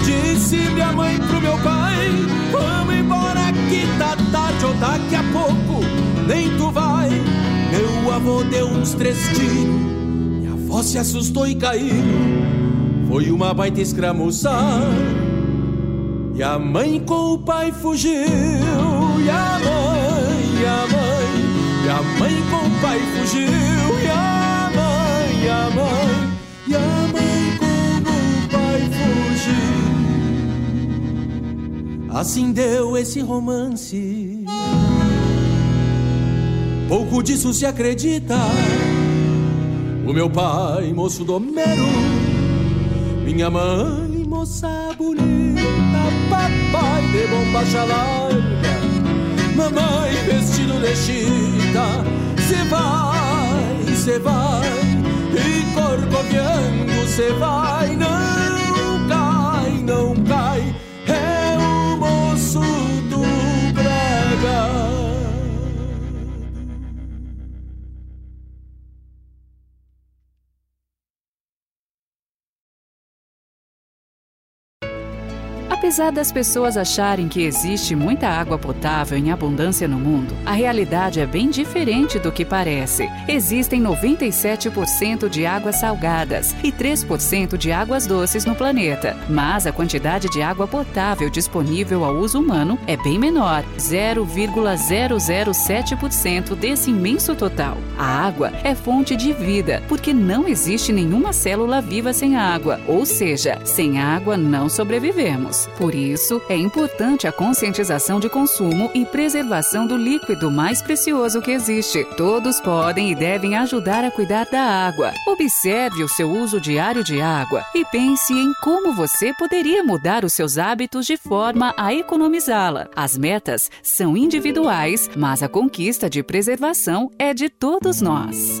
Disse minha mãe pro meu pai Vamos embora que tá tarde Ou daqui a pouco. Nem tu vai. Meu avô deu uns três tiros. Minha avó se assustou e caiu. Foi uma baita escramuçar e a mãe com o pai fugiu. E a mãe, e a mãe a mãe com o pai fugiu E a mãe, a mãe E a mãe com o pai fugiu. Assim deu esse romance. Pouco disso se acredita. O meu pai, moço domero Minha mãe, moça bonita papai de bombacha larga Mamãe vestido de chita Cê vai, cê vai. E corcoviando cê vai. Não cai, não cai. É o moço do Braga Apesar das pessoas acharem que existe muita água potável em abundância no mundo, a realidade é bem diferente do que parece. Existem 97% de águas salgadas e 3% de águas doces no planeta, mas a quantidade de água potável disponível ao uso humano é bem menor, 0,007% desse imenso total. A água é fonte de vida, porque não existe nenhuma célula viva sem água, ou seja, sem água não sobrevivemos. Por isso, é importante a conscientização de consumo e preservação do líquido mais precioso que existe. Todos podem e devem ajudar a cuidar da água. Observe o seu uso diário de água e pense em como você poderia mudar os seus hábitos de forma a economizá-la. As metas são individuais, mas a conquista de preservação é de todos nós.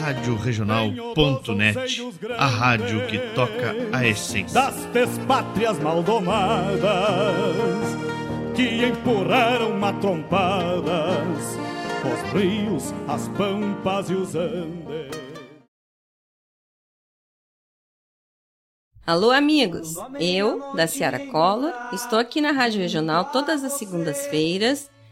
Rádio Regional.net, a rádio que toca a essência das despátrias maldomadas que empurraram matrompadas os rios, as pampas e os andes. Alô, amigos! Eu, da Ciara Collor, estou aqui na Rádio Regional todas as segundas-feiras,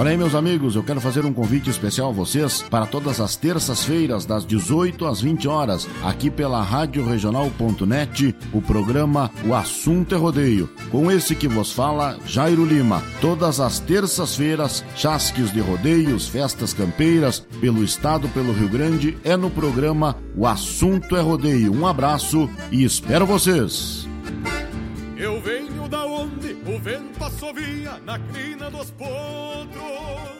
Olha aí, meus amigos, eu quero fazer um convite especial a vocês para todas as terças-feiras, das 18 às 20 horas, aqui pela Rádio Regional.net, o programa O Assunto é Rodeio. Com esse que vos fala, Jairo Lima. Todas as terças-feiras, chasques de rodeios, festas campeiras, pelo estado, pelo Rio Grande, é no programa O Assunto é Rodeio. Um abraço e espero vocês! Eu venho da onde o vento assovia na crina dos potros.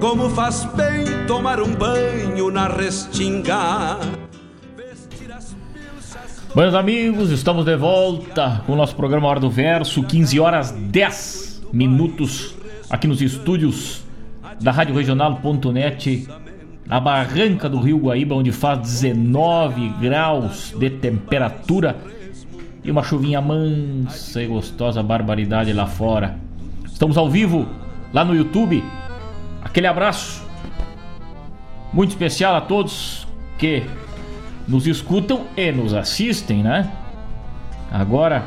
Como faz bem tomar um banho na restinga. Meus amigos, estamos de volta com o nosso programa Hora do Verso, 15 horas 10 minutos, aqui nos estúdios da Rádio Regional.net, na barranca do Rio Guaíba, onde faz 19 graus de temperatura. e uma chuvinha mansa e gostosa barbaridade lá fora. Estamos ao vivo lá no YouTube. Aquele abraço muito especial a todos que nos escutam e nos assistem, né? Agora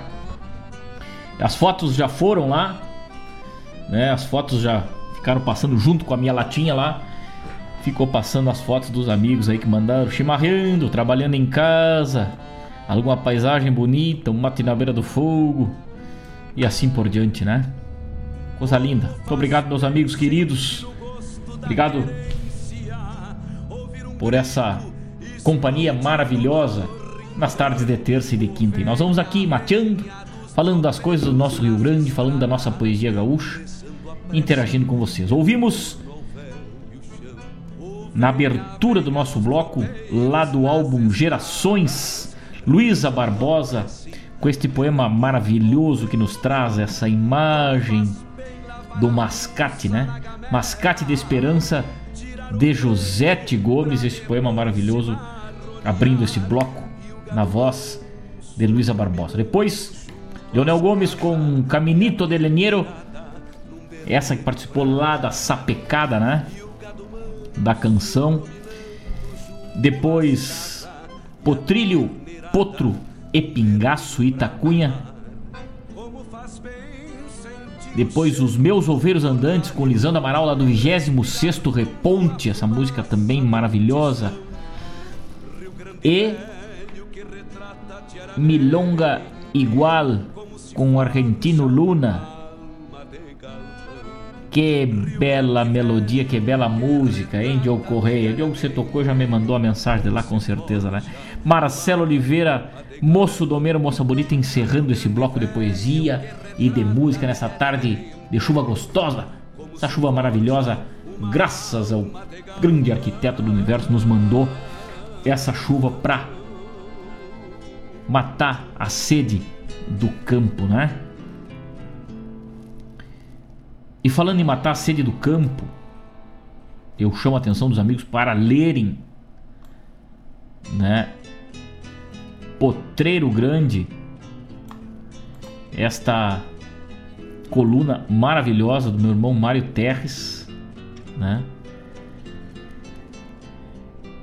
as fotos já foram lá, né? As fotos já ficaram passando junto com a minha latinha lá. Ficou passando as fotos dos amigos aí que mandaram chimarrando, trabalhando em casa, alguma paisagem bonita, um mate na beira do fogo e assim por diante, né? Coisa linda. Muito obrigado, meus amigos queridos. Obrigado por essa companhia maravilhosa nas tardes de terça e de quinta. E nós vamos aqui mateando, falando das coisas do nosso Rio Grande, falando da nossa poesia gaúcha, interagindo com vocês. Ouvimos na abertura do nosso bloco, lá do álbum Gerações, Luísa Barbosa, com este poema maravilhoso que nos traz essa imagem do mascate, né? Mascate de Esperança de Josete Gomes, esse poema maravilhoso, abrindo esse bloco na voz de Luísa Barbosa. Depois, Leonel Gomes com Caminito de Leniero, essa que participou lá da sapecada, né? Da canção. Depois, Potrilho, Potro e Pingaço Itacunha. Depois, Os Meus Oveiros Andantes com Lisandro Amaral lá do 26 Reponte, essa música também maravilhosa. E Milonga Igual com o argentino Luna. Que bela melodia, que bela música, hein, Diogo Correia? Diogo, você tocou, já me mandou a mensagem de lá com certeza, né? Marcelo Oliveira, Moço Domeiro, Moça Bonita, encerrando esse bloco de poesia e de música nessa tarde de chuva gostosa. Essa chuva maravilhosa, graças ao grande arquiteto do universo, nos mandou essa chuva pra matar a sede do campo, né? E falando em matar a sede do campo, eu chamo a atenção dos amigos para lerem, né? Potreiro Grande, esta coluna maravilhosa do meu irmão Mário Terres, né?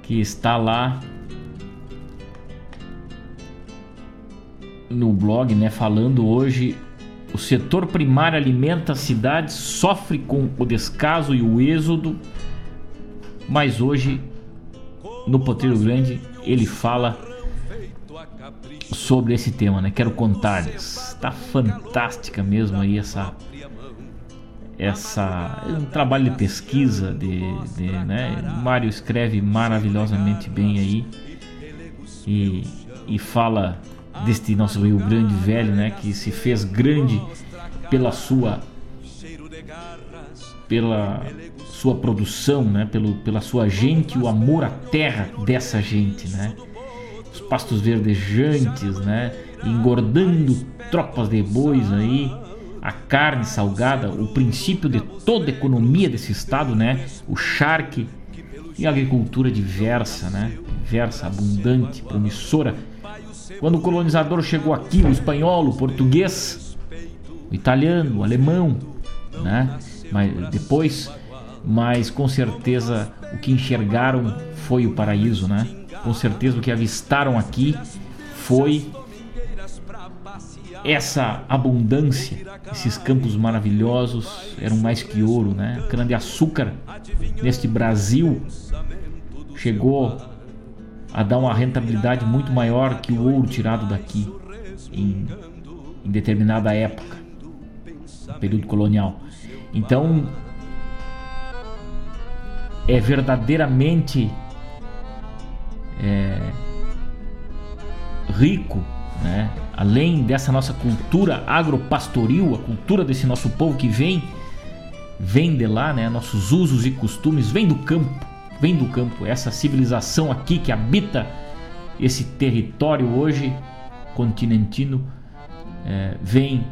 Que está lá no blog, né, falando hoje o setor primário alimenta as cidades, sofre com o descaso e o êxodo, mas hoje no Potreiro Grande ele fala sobre esse tema, né? Quero contar-lhes. Tá fantástica mesmo aí essa essa é um trabalho de pesquisa de, de né? Mário escreve maravilhosamente bem aí e, e fala deste nosso Rio Grande velho, né, que se fez grande pela sua pela sua produção, né, pelo, pela sua gente, o amor à terra dessa gente, né? Os pastos verdejantes, né, engordando tropas de bois aí, a carne salgada, o princípio de toda a economia desse estado, né? O charque e a agricultura diversa, né? Diversa, abundante, promissora quando o colonizador chegou aqui, o espanhol, o português, o italiano, o alemão, né? Mas depois, mas com certeza o que enxergaram foi o paraíso, né? Com certeza o que avistaram aqui foi essa abundância, esses campos maravilhosos eram mais que ouro, né? Cana de açúcar neste Brasil chegou a dar uma rentabilidade muito maior que o ouro tirado daqui em, em determinada época, no período colonial. Então, é verdadeiramente é, rico, né? além dessa nossa cultura agropastoril, a cultura desse nosso povo que vem, vem de lá, né? nossos usos e costumes, vem do campo vem do campo, essa civilização aqui que habita esse território hoje continentino é, vem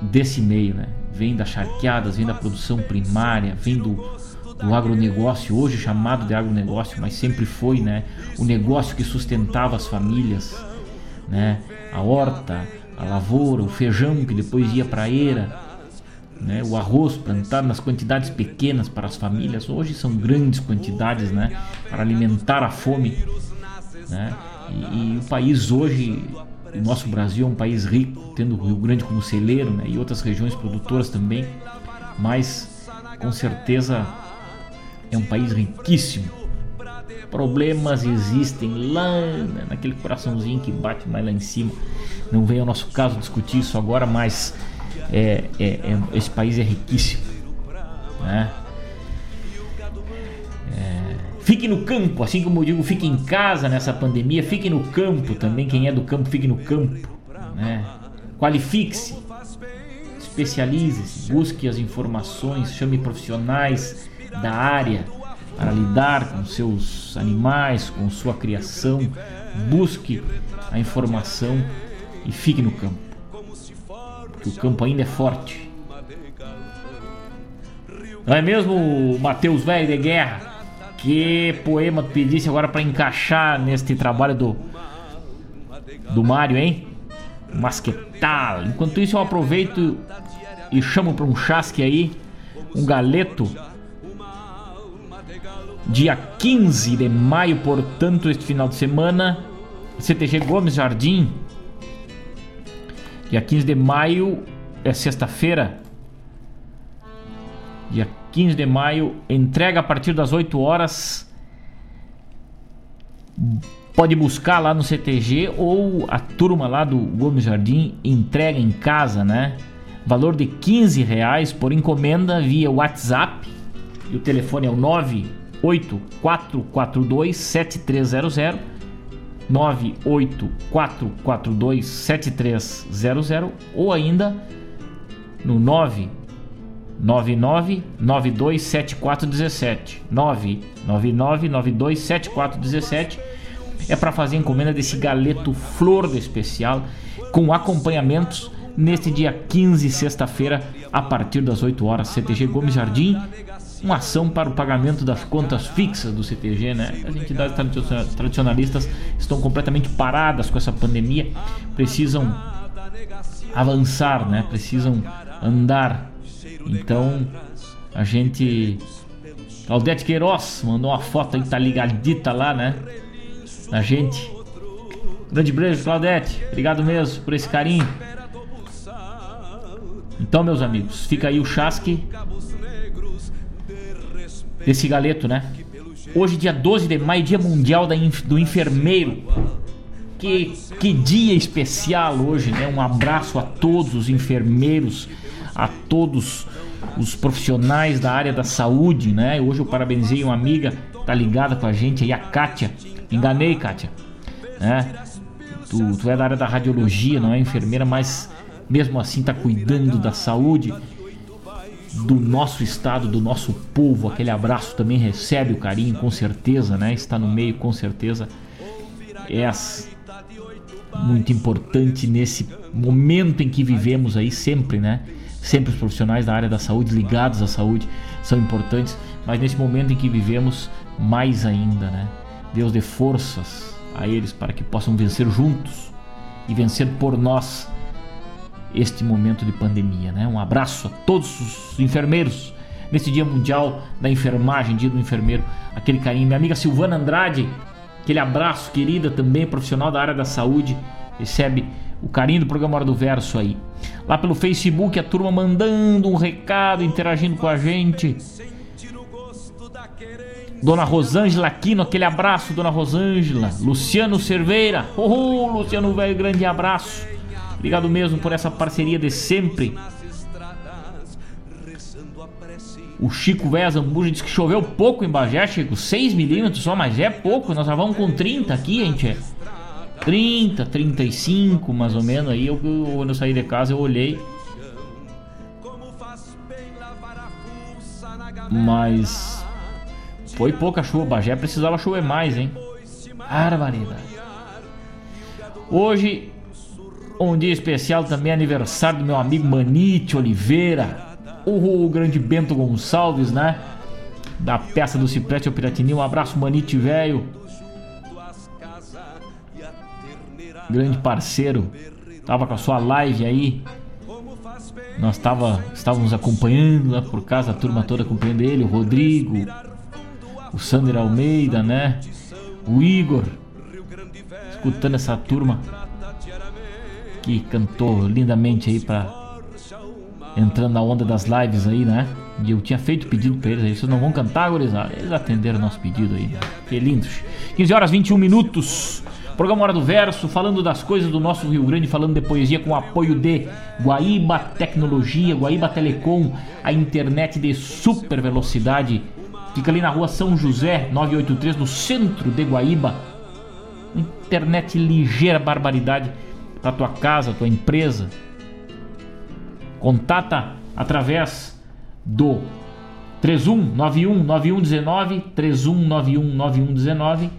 desse meio, né? Vem das charqueadas, vem da produção primária, vem do, do agronegócio, hoje chamado de agronegócio, mas sempre foi, né? O negócio que sustentava as famílias, né? A horta, a lavoura, o feijão que depois ia para a eira, né? O arroz plantado nas quantidades pequenas para as famílias, hoje são grandes quantidades, né? Para alimentar a fome, né? E, e o país hoje, o nosso Brasil é um país rico, tendo o Rio Grande como celeiro, né? E outras regiões produtoras também, mas com certeza é um país riquíssimo. Problemas existem lá naquele coraçãozinho que bate mais lá em cima. Não vem ao nosso caso discutir isso agora, mas é, é, é, esse país é riquíssimo. Né? É, fique no campo, assim como eu digo, fique em casa nessa pandemia, fique no campo também. Quem é do campo, fique no campo. Né? Qualifique-se, especialize-se, busque as informações, chame profissionais da área para lidar com seus animais, com sua criação. Busque a informação e fique no campo que o campo ainda é forte. Não é mesmo, Matheus Velho de Guerra? Que poema tu pedisse agora para encaixar neste trabalho do do Mário, hein? Masquetal. Enquanto isso eu aproveito e chamo para um chasque aí, um galeto. Dia 15 de maio, portanto, este final de semana, CTG Gomes Jardim, Dia 15 de maio é sexta-feira. Dia 15 de maio, entrega a partir das 8 horas. Pode buscar lá no CTG ou a turma lá do Gomes Jardim entrega em casa, né? Valor de 15 reais por encomenda via WhatsApp. E o telefone é o 98442 7300 984427300 ou ainda no 999927417 999927417 é para fazer encomenda desse galeto flor do especial com acompanhamentos neste dia 15, sexta-feira, a partir das 8 horas, CTG Gomes Jardim, uma ação para o pagamento das contas fixas do CTG, né? As entidades tradicionalistas estão completamente paradas com essa pandemia, precisam avançar, né? Precisam andar. Então, a gente Claudete Queiroz mandou uma foto aí, tá ligadita lá, né? Na gente. Grande beijo, Claudete. Obrigado mesmo por esse carinho. Então, meus amigos, fica aí o chasque desse galeto, né? Hoje, dia 12 de maio, dia mundial do enfermeiro. Que, que dia especial hoje, né? Um abraço a todos os enfermeiros, a todos os profissionais da área da saúde, né? Hoje eu parabenizei uma amiga, tá ligada com a gente aí, a Kátia. Enganei, Kátia. Né? Tu, tu é da área da radiologia, não é enfermeira, mas mesmo assim tá cuidando da saúde do nosso estado, do nosso povo. Aquele abraço também recebe o carinho, com certeza, né? Está no meio, com certeza. É muito importante nesse momento em que vivemos aí, sempre, né? Sempre os profissionais da área da saúde, ligados à saúde, são importantes, mas nesse momento em que vivemos, mais ainda, né? Deus dê forças a eles para que possam vencer juntos e vencer por nós este momento de pandemia. Né? Um abraço a todos os enfermeiros nesse Dia Mundial da Enfermagem, Dia do Enfermeiro. Aquele carinho. Minha amiga Silvana Andrade, aquele abraço, querida, também profissional da área da saúde, recebe o carinho do programa Hora do Verso aí. Lá pelo Facebook, a turma mandando um recado, interagindo com a gente. Dona Rosângela Aquino, aquele abraço, Dona Rosângela. Luciano Cerveira, oh, Luciano velho, grande abraço. Obrigado mesmo por essa parceria de sempre. O Chico Véia Zambuja disse que choveu pouco em Bagé, Chico. 6 milímetros só, mas é pouco. Nós já vamos com 30 aqui, gente. 30, 35 mais ou menos. Aí eu, quando eu saí de casa eu olhei. Mas foi pouca chuva. Bagé precisava chover mais, hein? Barbaridade. Hoje um dia especial também aniversário do meu amigo Manite Oliveira, o grande Bento Gonçalves, né? Da peça do Cipreste ao Piratini. Um abraço, Manite velho. grande parceiro, tava com a sua live aí. Nós tava, estávamos acompanhando lá por casa, a turma toda acompanhando ele, o Rodrigo, o Sander Almeida, né? O Igor, escutando essa turma que cantou lindamente aí para entrando na onda das lives aí, né? E eu tinha feito pedido pra eles aí, vocês não vão cantar, gurizada? Eles atenderam nosso pedido aí, né? Que lindos. 15 horas 21 minutos. Programa Hora do Verso, falando das coisas do nosso Rio Grande, falando de poesia com apoio de Guaíba Tecnologia, Guaíba Telecom, a internet de super velocidade. Fica ali na rua São José, 983, no centro de Guaíba. Internet ligeira, barbaridade para tua casa, tua empresa. Contata através do 3191 9119 3191 9119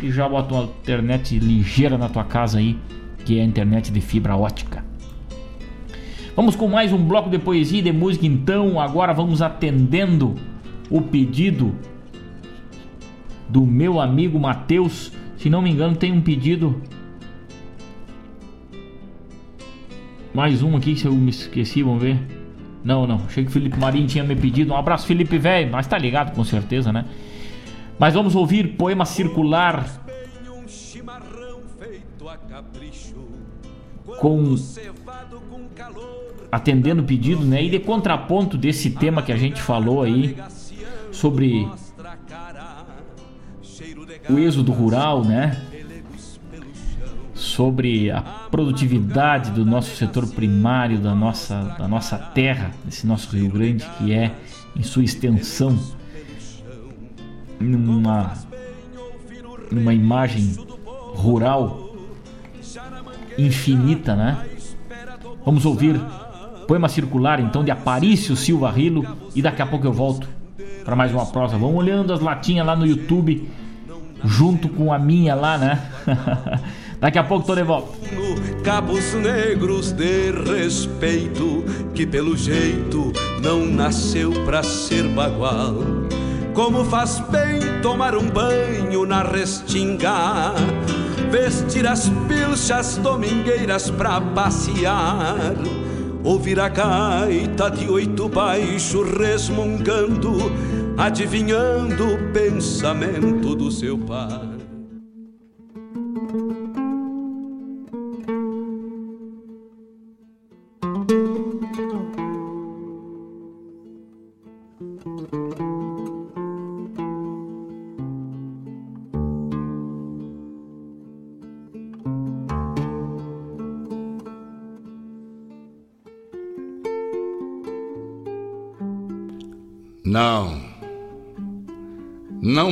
e já bota uma internet ligeira na tua casa aí, que é a internet de fibra ótica. Vamos com mais um bloco de poesia e de música então. Agora vamos atendendo o pedido do meu amigo Matheus. Se não me engano, tem um pedido. Mais um aqui, se eu me esqueci, vamos ver. Não, não. Achei que o Felipe Marinho tinha me pedido. Um abraço, Felipe, velho. Mas tá ligado, com certeza, né? Mas vamos ouvir poema circular com atendendo o pedido, né? E de contraponto desse tema que a gente falou aí sobre o êxodo rural, né? Sobre a produtividade do nosso setor primário, da nossa, da nossa terra, desse nosso Rio Grande, que é em sua extensão numa numa imagem rural infinita, né? Vamos ouvir poema circular então de Aparício Silva Rilo e daqui a pouco eu volto para mais uma prosa. Vamos olhando as latinhas lá no YouTube junto com a minha lá, né? Daqui a pouco tô de volta. Cabos negros de respeito que pelo jeito não nasceu pra ser bagual como faz bem tomar um banho na restinga, vestir as pilchas domingueiras pra passear, ouvir a gaita de oito baixo resmungando, adivinhando o pensamento do seu pai.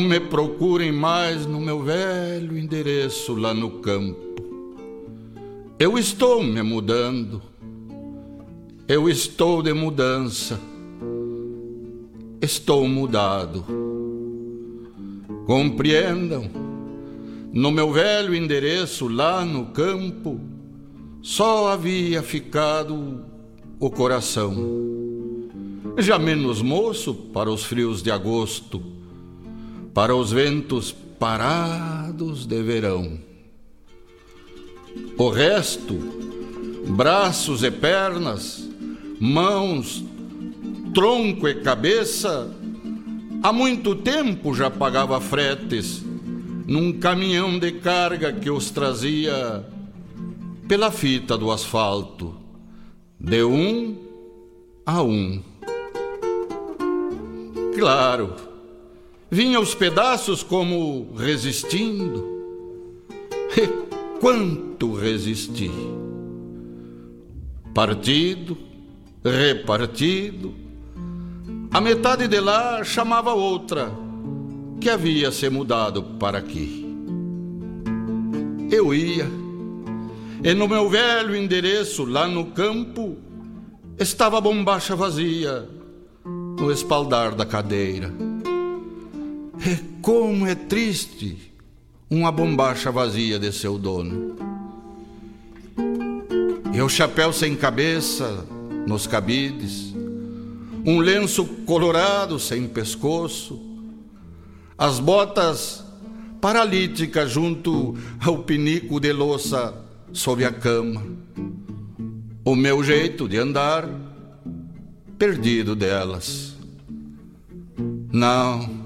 Me procurem mais no meu velho endereço lá no campo. Eu estou me mudando. Eu estou de mudança. Estou mudado. Compreendam, no meu velho endereço lá no campo, só havia ficado o coração já menos moço para os frios de agosto, para os ventos parados de verão. O resto, braços e pernas, mãos, tronco e cabeça, há muito tempo já pagava fretes num caminhão de carga que os trazia pela fita do asfalto, de um a um. Claro, vinha os pedaços como resistindo. E quanto resisti! Partido, repartido, a metade de lá chamava outra, que havia se mudado para aqui. Eu ia, e no meu velho endereço lá no campo estava a bombacha vazia no espaldar da cadeira. E como é triste uma bombacha vazia de seu dono. E o chapéu sem cabeça nos cabides, um lenço colorado sem pescoço, as botas paralítica junto ao pinico de louça sob a cama. O meu jeito de andar, perdido delas. Não,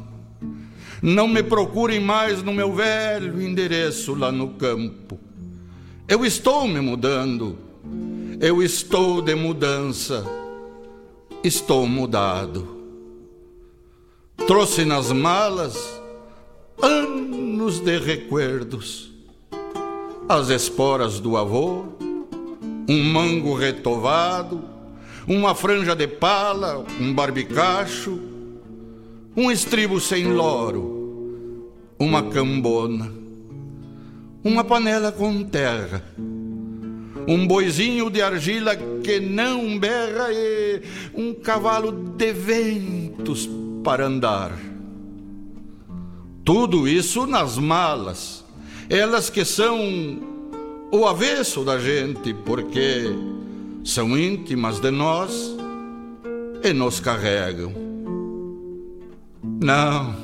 não me procurem mais no meu velho endereço lá no campo. Eu estou me mudando, eu estou de mudança, estou mudado. Trouxe nas malas anos de recuerdos, as esporas do avô, um mango retovado, uma franja de pala, um barbicacho, um estribo sem loro, uma cambona, uma panela com terra, um boizinho de argila que não berra e um cavalo de ventos para andar. Tudo isso nas malas, elas que são o avesso da gente, porque são íntimas de nós e nos carregam. Não,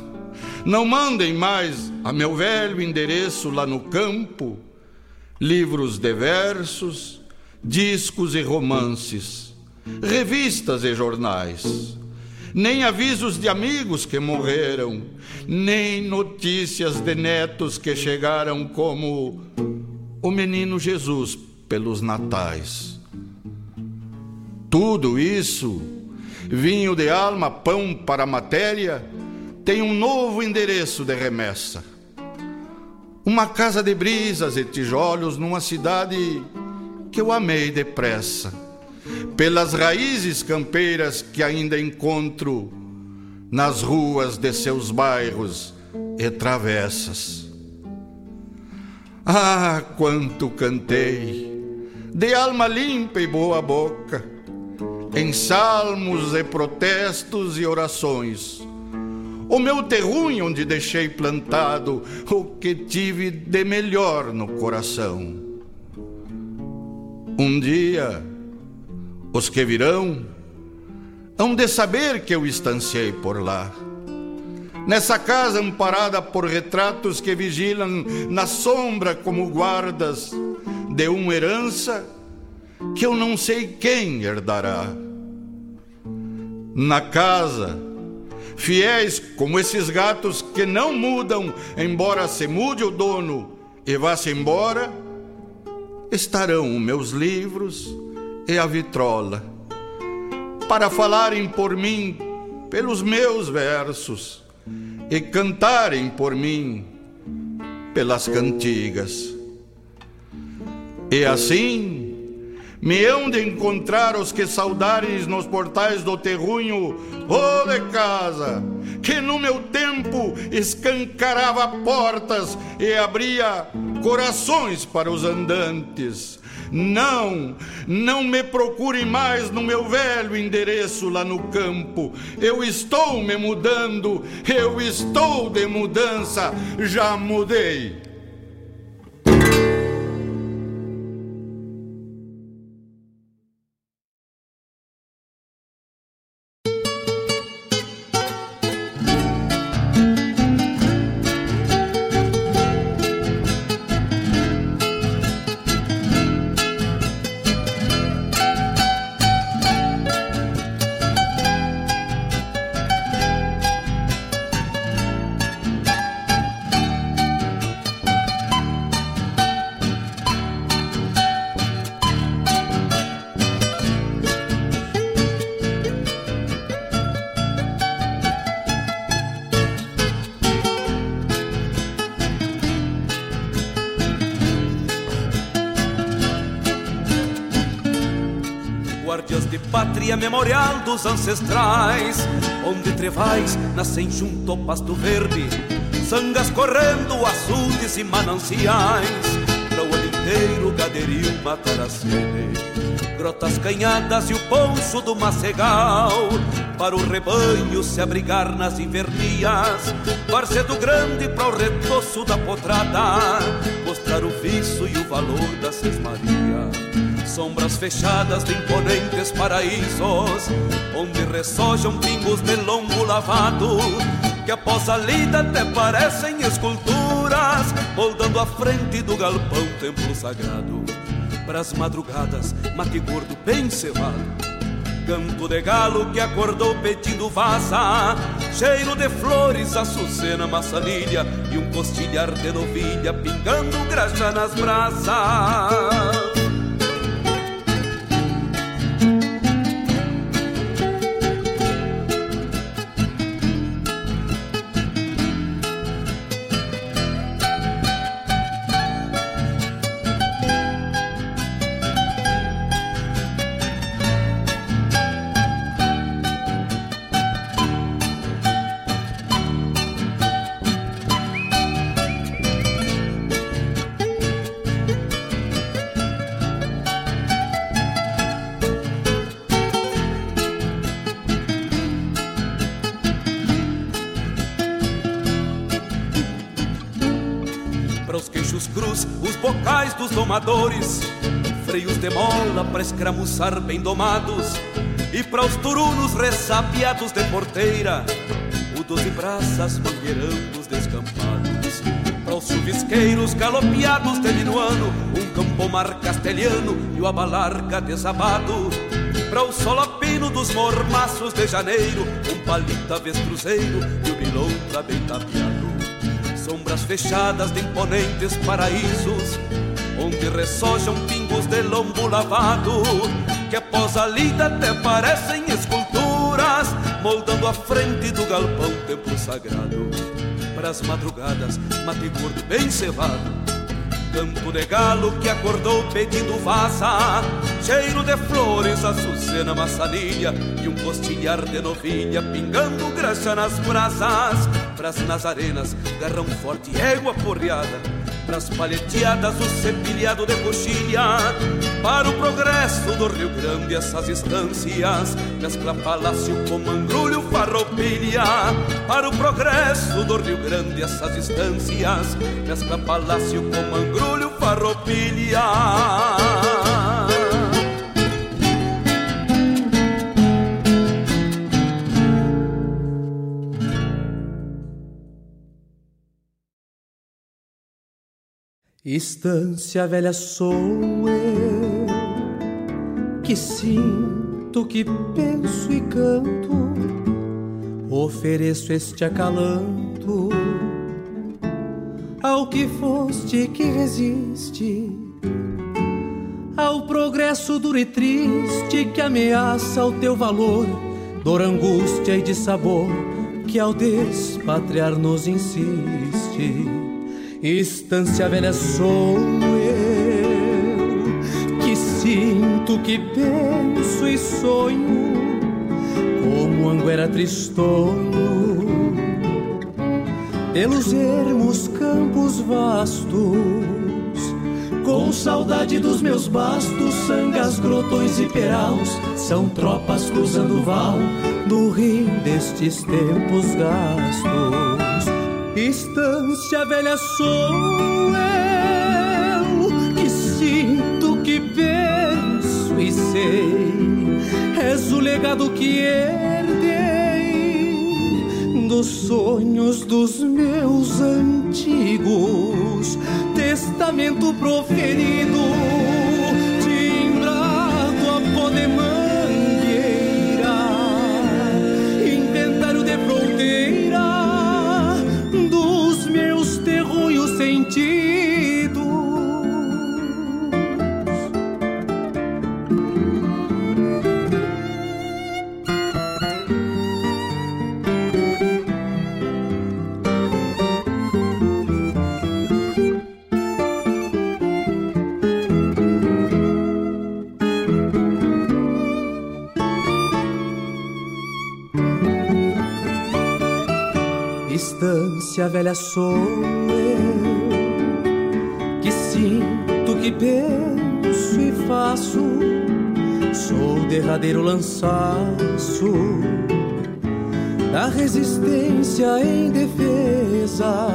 não mandem mais a meu velho endereço lá no campo. Livros de versos, discos e romances, revistas e jornais. Nem avisos de amigos que morreram, nem notícias de netos que chegaram como o menino Jesus pelos natais. Tudo isso, vinho de alma, pão para matéria, tem um novo endereço de remessa. Uma casa de brisas e tijolos numa cidade que eu amei depressa pelas raízes campeiras que ainda encontro nas ruas de seus bairros e travessas. Ah, quanto cantei, de alma limpa e boa boca, em salmos e protestos e orações. O meu terruño onde deixei plantado o que tive de melhor no coração. Um dia, os que virão hão de saber que eu estanciei por lá. Nessa casa amparada por retratos que vigilam na sombra como guardas de uma herança que eu não sei quem herdará. Na casa, fiéis como esses gatos que não mudam, embora se mude o dono e vá-se embora, estarão meus livros e a vitrola, para falarem por mim pelos meus versos e cantarem por mim pelas cantigas. E assim me hão de encontrar os que saudares nos portais do terrunho, ô de casa, que no meu tempo escancarava portas e abria corações para os andantes não, não me procure mais no meu velho endereço lá no campo. Eu estou me mudando, eu estou de mudança, já mudei. Ancestrais, onde trevais nascem junto ao pasto verde, sangas correndo, açudes e mananciais, para o ano inteiro gaderio matar a sede. Grotas canhadas e o ponço do macegal, para o rebanho se abrigar nas invernias, parcedo grande para o retoço da potrada, mostrar o viço e o valor da sesmaria sombras fechadas de imponentes paraísos, onde ressojam pingos de longo lavado, que após a lida até parecem esculturas, moldando a frente do galpão templo sagrado. Pras madrugadas, mate gordo bem cevado, canto de galo que acordou pedindo vaza, cheiro de flores, açucena, maçanilha e um costilhar de novilha pingando graxa nas brasas. Domadores, freios de mola para escramuçar bem domados, e para os turunos ressapiados de porteira, o doze braças mangueirando os descampados, para os chuvisqueiros galopeados de minuano, um campomar castelhano e o abalarga desabado, para o solapino dos mormaços de janeiro, um palita vestruzeiro e o bilontra bem tapeado. Sombras fechadas de imponentes paraísos onde ressojam pingos de lombo lavado, que após a lida até parecem esculturas, moldando a frente do galpão templo sagrado. Para as madrugadas, mate gordo bem cevado, campo de galo que acordou pedindo vaza, cheiro de flores, açucena, maçanilha e um postilhar de novilha pingando graxa nas brasas. Pras nazarenas, garrão forte, égua porreada Pras palheteadas o cepilhado de coxilha. Para o progresso do Rio Grande essas instâncias. Mescla palácio com mangrulho farroupilha. Para o progresso do Rio Grande essas instâncias. Mescla palácio com mangrulho farroupilha Estância velha sou eu, que sinto, que penso e canto, ofereço este acalanto ao que foste que resiste, ao progresso duro e triste que ameaça o teu valor, dor, angústia e de sabor que ao despatriar nos insiste Estância velha sou eu, que sinto, que penso e sonho, como anguera tristonho, pelos ermos campos vastos, com saudade dos meus bastos, sangas, grotões e peraus, são tropas cruzando o val do rio destes tempos gastos. Estância velha sou eu que sinto, que penso e sei. És o legado que herdei dos sonhos dos meus antigos, testamento proferido a velha sou eu que sinto, que penso e faço. Sou o derradeiro lançaço da resistência em defesa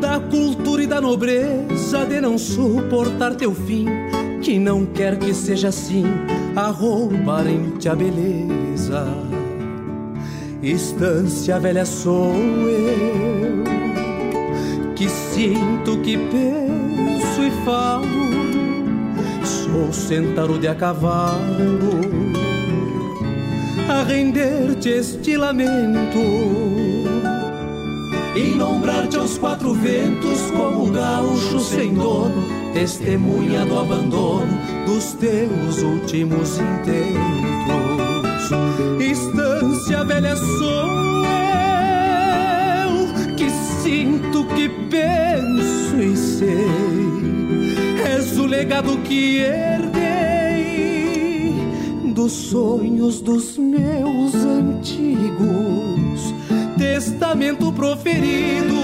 da cultura e da nobreza de não suportar teu fim, que não quer que seja assim a roubarem-te a beleza Estância velha sou eu, que sinto, que penso e falo. Sou centauro de a cavalo, a render-te este lamento e nombrar-te aos quatro ventos como gaúcho sem dono, testemunha do abandono dos teus últimos intentos. Velha sou eu que sinto, que penso e sei. És o legado que herdei dos sonhos dos meus antigos. Testamento proferido,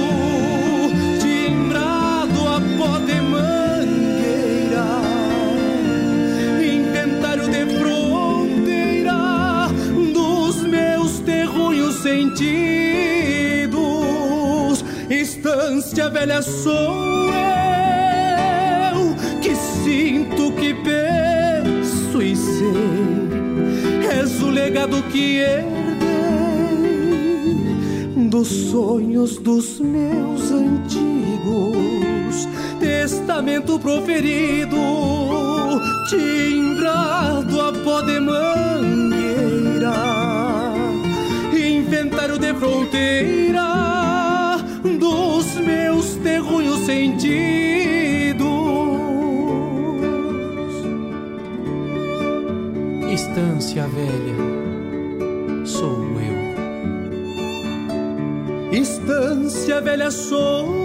sentidos. Estância velha sou eu que sinto, que penso e sei. És o legado que herdei dos sonhos dos meus antigos. Testamento proferido, timbrado a pó de fronteira dos meus terrunhos sentidos. Estância velha, sou eu. Estância velha sou eu.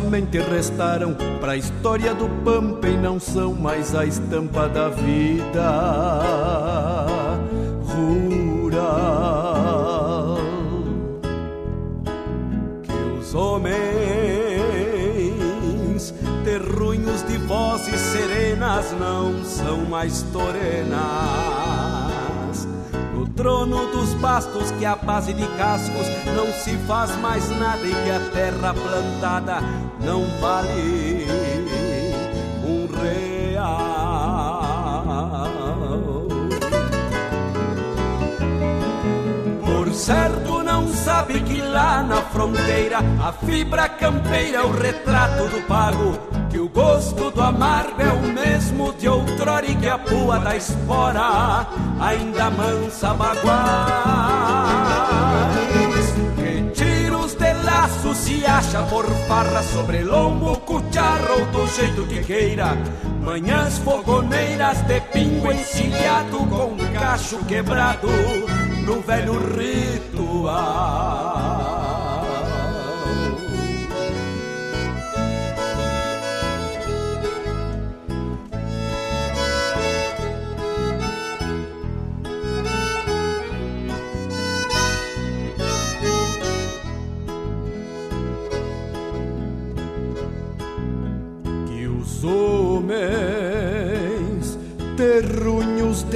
Somente restaram pra história do pampa e não são mais a estampa da vida rural. Que os homens terrunhos de vozes serenas não são mais torenas. No trono dos bastos que a base de cascos não se faz mais nada e que a terra plantada não vale um real. Por certo não sabe que lá na fronteira a fibra campeira é o retrato do pago que o gosto do amargo é o mesmo de outrora e que a pua da espora ainda mansa baguais. Que tiros de laço se acha por farra sobre lombo, cucharro ou do jeito que queira. Manhãs fogoneiras de pingo encilhado com cacho quebrado no velho ritual.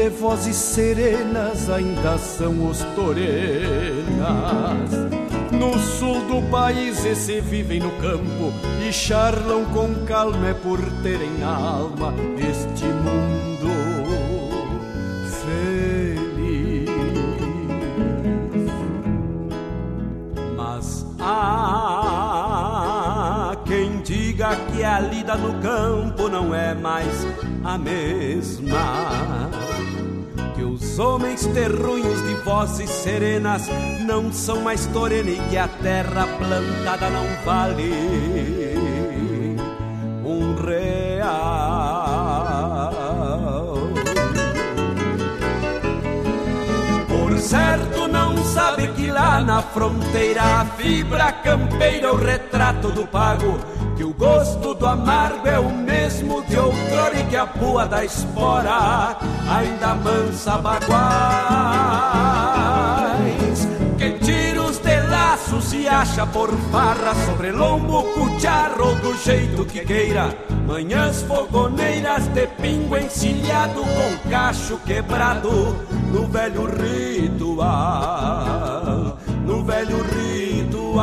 De vozes serenas ainda são os torenas. No sul do país esse vivem no campo e charlam com calma é por terem na alma este mundo feliz. Mas há quem diga que a lida no campo não é mais a mesma. Os homens terrunhos de vozes serenas não são mais torena e que a terra plantada não vale um real. Por certo não sabe que lá na fronteira a fibra campeira o retrato do pago que o gosto do amargo é o mesmo de outrora e que a pua da espora ainda mansa baguais. Que tiros de laço se acha por farra sobre lombo, cucharro do jeito que queira. Manhãs fogoneiras de pingo encilhado com cacho quebrado no velho ritual, no velho ritual,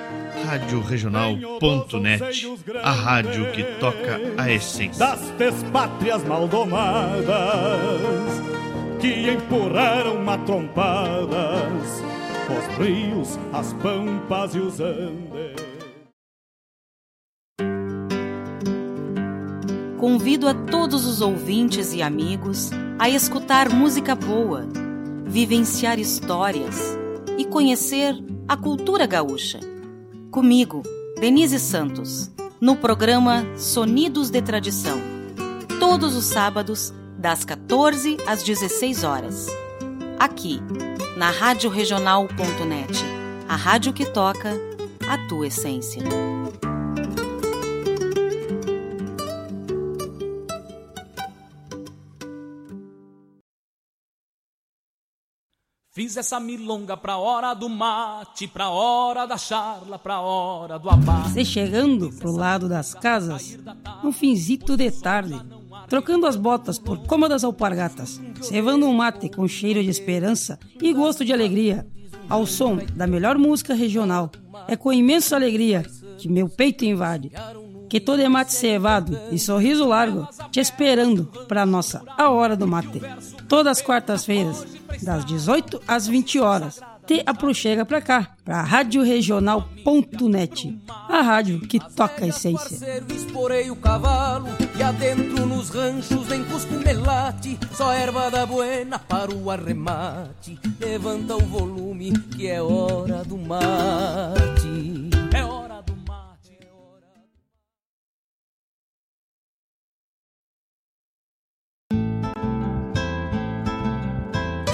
Rádio Regional.net, a rádio que toca a essência. das despátrias maldomadas que empurraram matrompadas os rios, as pampas e os andes. Convido a todos os ouvintes e amigos a escutar música boa, vivenciar histórias e conhecer a cultura gaúcha. Comigo, Denise Santos, no programa Sonidos de Tradição. Todos os sábados, das 14 às 16 horas. Aqui, na Rádio a rádio que toca a tua essência. Fiz essa milonga pra hora do mate, pra hora da charla, pra hora do abate. Você chegando pro lado das casas, no finzito de tarde, trocando as botas por cômodas alpargatas, cevando um mate com cheiro de esperança e gosto de alegria, ao som da melhor música regional. É com imensa alegria que meu peito invade. Que todo é mate cevado e sorriso largo, te esperando pra nossa A Hora do Mate. Todas as quartas-feiras, das 18 às 20 horas. Te aproxega pra cá, pra radioregional.net, a rádio que toca a essência. Esporei o cavalo e adentro nos ranchos cusco melate, só erva da buena para o arremate. Levanta o volume que é hora do mate.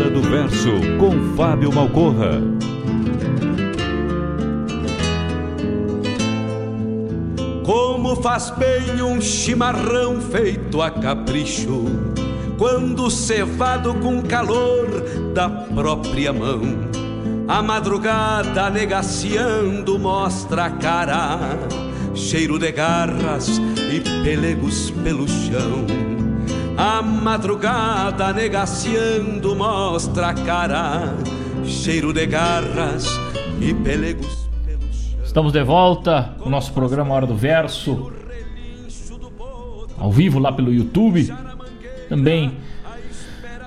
Hora do Verso com Fábio Malcorra. Como faz bem um chimarrão feito a capricho, quando cevado com calor da própria mão. A madrugada negaciando mostra a cara, cheiro de garras e pelegos pelo chão. A madrugada negaciando mostra a cara, cheiro de garras e pelegos. Estamos de volta com o nosso programa Hora do Verso. Ao vivo lá pelo YouTube. Também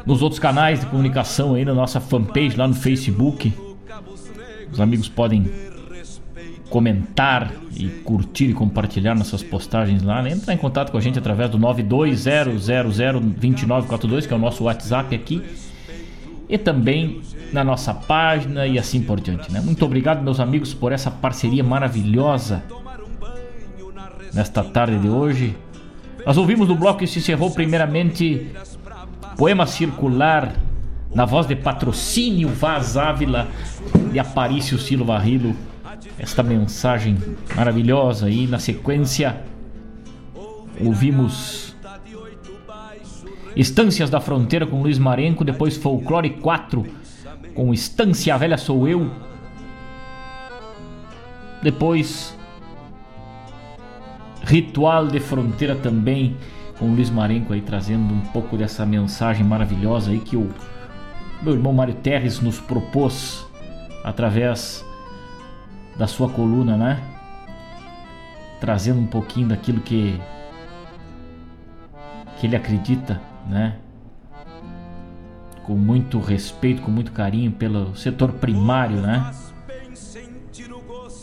nos outros canais de comunicação aí na nossa fanpage lá no Facebook. Os amigos podem comentar e curtir e compartilhar nossas postagens lá. Entrar em contato com a gente através do 920002942, que é o nosso WhatsApp aqui. e também na nossa página e assim por diante. Né? Muito obrigado, meus amigos, por essa parceria maravilhosa nesta tarde de hoje. Nós ouvimos no bloco que se encerrou primeiramente Poema Circular na voz de Patrocínio Vaz Ávila de Aparício Silva Rilo. Esta mensagem maravilhosa e na sequência ouvimos Estâncias da Fronteira com Luiz Marenco, depois Folclore 4 com Estância Velha Sou Eu. Depois Ritual de Fronteira também com Luiz Marenco aí trazendo um pouco dessa mensagem maravilhosa aí que o meu irmão Mário Terres nos propôs através da sua coluna, né? Trazendo um pouquinho daquilo que que ele acredita, né? Com muito respeito, com muito carinho pelo setor primário, né?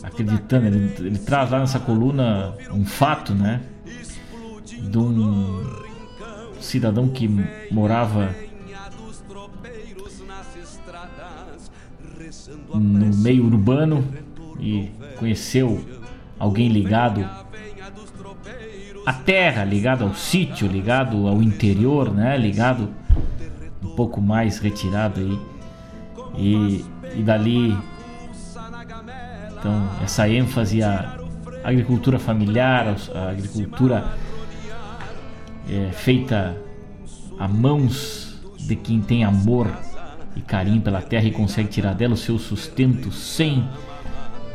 Acreditando, ele, ele traz lá nessa coluna um fato, né? De um cidadão que morava no meio urbano e conheceu alguém ligado à terra, ligado ao sítio, ligado ao interior, né? Ligado um pouco mais retirado aí. E, e dali então essa ênfase à agricultura familiar, a agricultura é, feita a mãos de quem tem amor e carinho pela terra e consegue tirar dela o seu sustento sem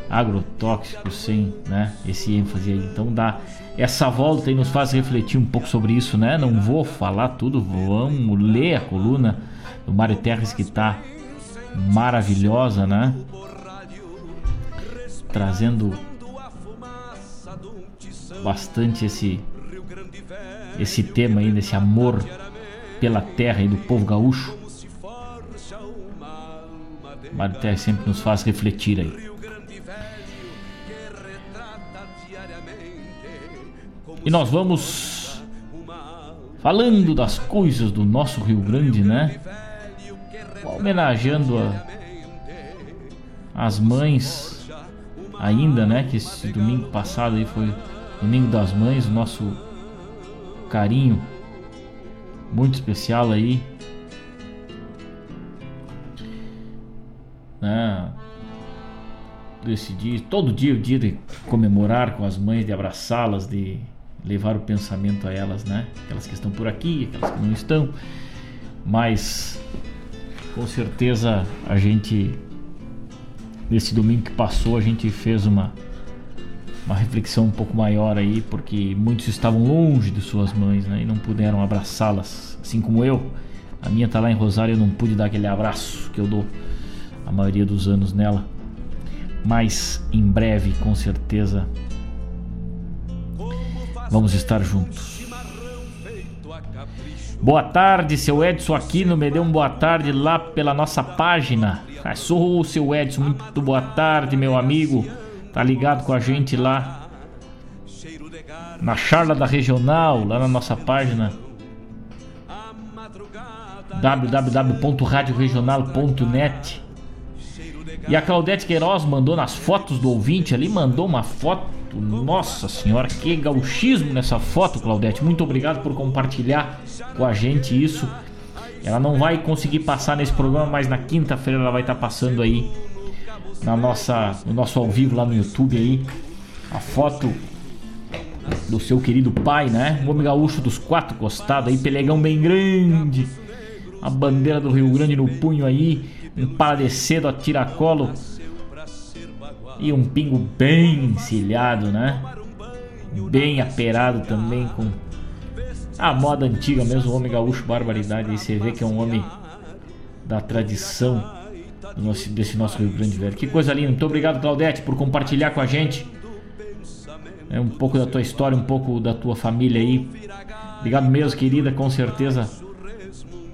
agrotóxicos, sem né, esse ênfase aí. Então dá essa volta e nos faz refletir um pouco sobre isso, né? Não vou falar tudo, vamos ler a coluna do Mário Terres que está maravilhosa, né? Trazendo bastante esse esse tema aí desse amor pela terra e do povo gaúcho. Mário Terres sempre nos faz refletir aí. E nós vamos falando das coisas do nosso Rio Grande, né? Homenageando a, as mães ainda, né? Que esse domingo passado aí foi Domingo das Mães, nosso carinho muito especial aí. Né? Dia, todo dia o dia de comemorar com as mães, de abraçá-las, de levar o pensamento a elas, né? Aquelas que estão por aqui, aquelas que não estão. Mas com certeza a gente nesse domingo que passou a gente fez uma uma reflexão um pouco maior aí, porque muitos estavam longe de suas mães, né, e não puderam abraçá-las, assim como eu. A minha tá lá em Rosário, eu não pude dar aquele abraço que eu dou a maioria dos anos nela. Mas em breve, com certeza, Vamos estar juntos. Boa tarde, seu Edson Aquino. Me deu um boa tarde lá pela nossa página. Ah, sou o seu Edson. Muito boa tarde, meu amigo. Tá ligado com a gente lá na charla da regional, lá na nossa página www.radioregional.net. E a Claudete Queiroz mandou nas fotos do ouvinte ali, mandou uma foto nossa senhora, que gauchismo nessa foto, Claudete. Muito obrigado por compartilhar com a gente isso. Ela não vai conseguir passar nesse programa, mas na quinta-feira ela vai estar passando aí na nossa, no nosso ao vivo lá no YouTube aí a foto do seu querido pai, né? O homem gaúcho dos quatro costados aí, pelegão bem grande. A bandeira do Rio Grande no punho aí, um a tiracolo e um pingo bem encilhado, né? Bem aperado também com a moda antiga mesmo, o homem gaúcho barbaridade. Aí você vê que é um homem da tradição nosso, desse nosso Rio Grande Velho. Que coisa linda. Muito obrigado, Claudete, por compartilhar com a gente é, um pouco da tua história, um pouco da tua família aí. Obrigado mesmo, querida. Com certeza,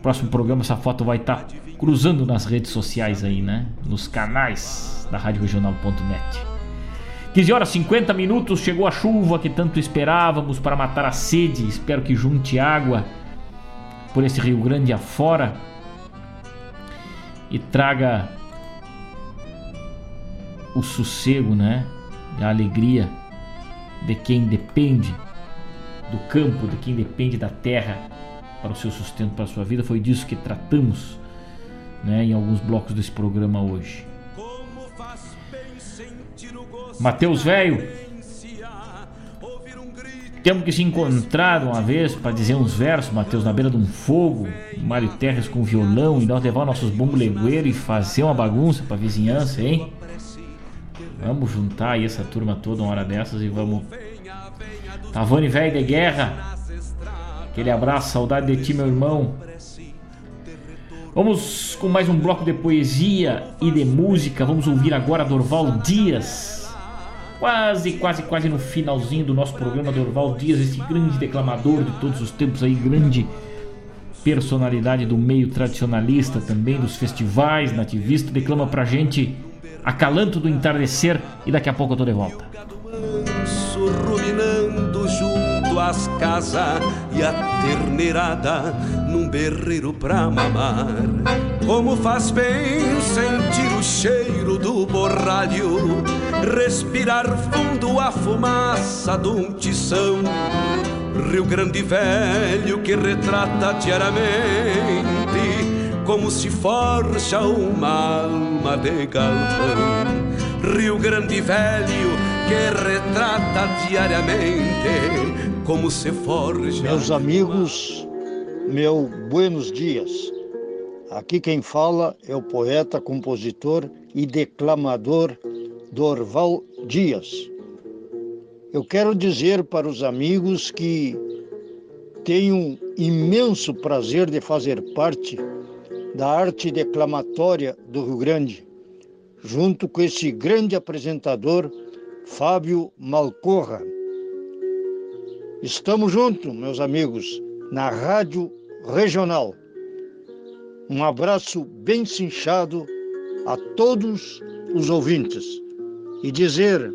próximo programa essa foto vai estar tá cruzando nas redes sociais aí, né? Nos canais da Rádio Regional.net. 15 horas 50 minutos, chegou a chuva que tanto esperávamos para matar a sede. Espero que junte água por esse Rio Grande afora. e traga o sossego, né? A alegria de quem depende do campo, de quem depende da terra para o seu sustento, para a sua vida. Foi disso que tratamos né, em alguns blocos desse programa hoje. Mateus Velho, temos que se encontrar uma vez para dizer uns versos, Mateus, na beira de um fogo, Mário Terres com violão e nós levar nossos bombolegueiros e fazer uma bagunça para vizinhança, hein? Vamos juntar aí essa turma toda uma hora dessas e vamos. Tavani velho de guerra. Aquele abraço, saudade de ti, meu irmão. Vamos com mais um bloco de poesia e de música. Vamos ouvir agora Dorval Dias. Quase, quase, quase no finalzinho do nosso programa, Dorval Dias, esse grande declamador de todos os tempos aí, grande personalidade do meio tradicionalista também, dos festivais, nativista, declama pra gente Acalanto do Entardecer e daqui a pouco eu tô de volta. Às casas e a terneirada num berreiro pra mamar. Como faz bem sentir o cheiro do borralho, respirar fundo a fumaça de um tição. Rio Grande Velho que retrata diariamente como se forja uma alma de galpão. Rio Grande Velho que retrata diariamente como se forja. Meus amigos, meu buenos dias. Aqui quem fala é o poeta, compositor e declamador Dorval Dias. Eu quero dizer para os amigos que tenho um imenso prazer de fazer parte da arte declamatória do Rio Grande, junto com esse grande apresentador, Fábio Malcorra. Estamos juntos, meus amigos, na Rádio Regional. Um abraço bem cinchado a todos os ouvintes e dizer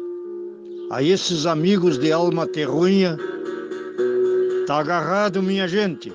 a esses amigos de alma terruinha, tá agarrado, minha gente.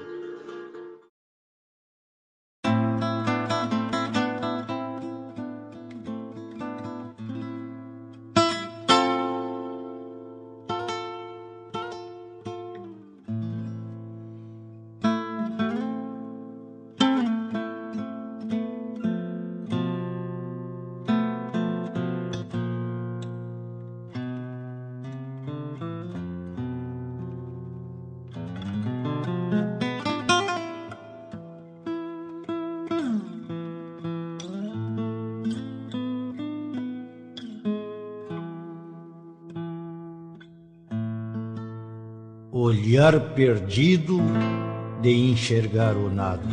Olhar perdido de enxergar o nada,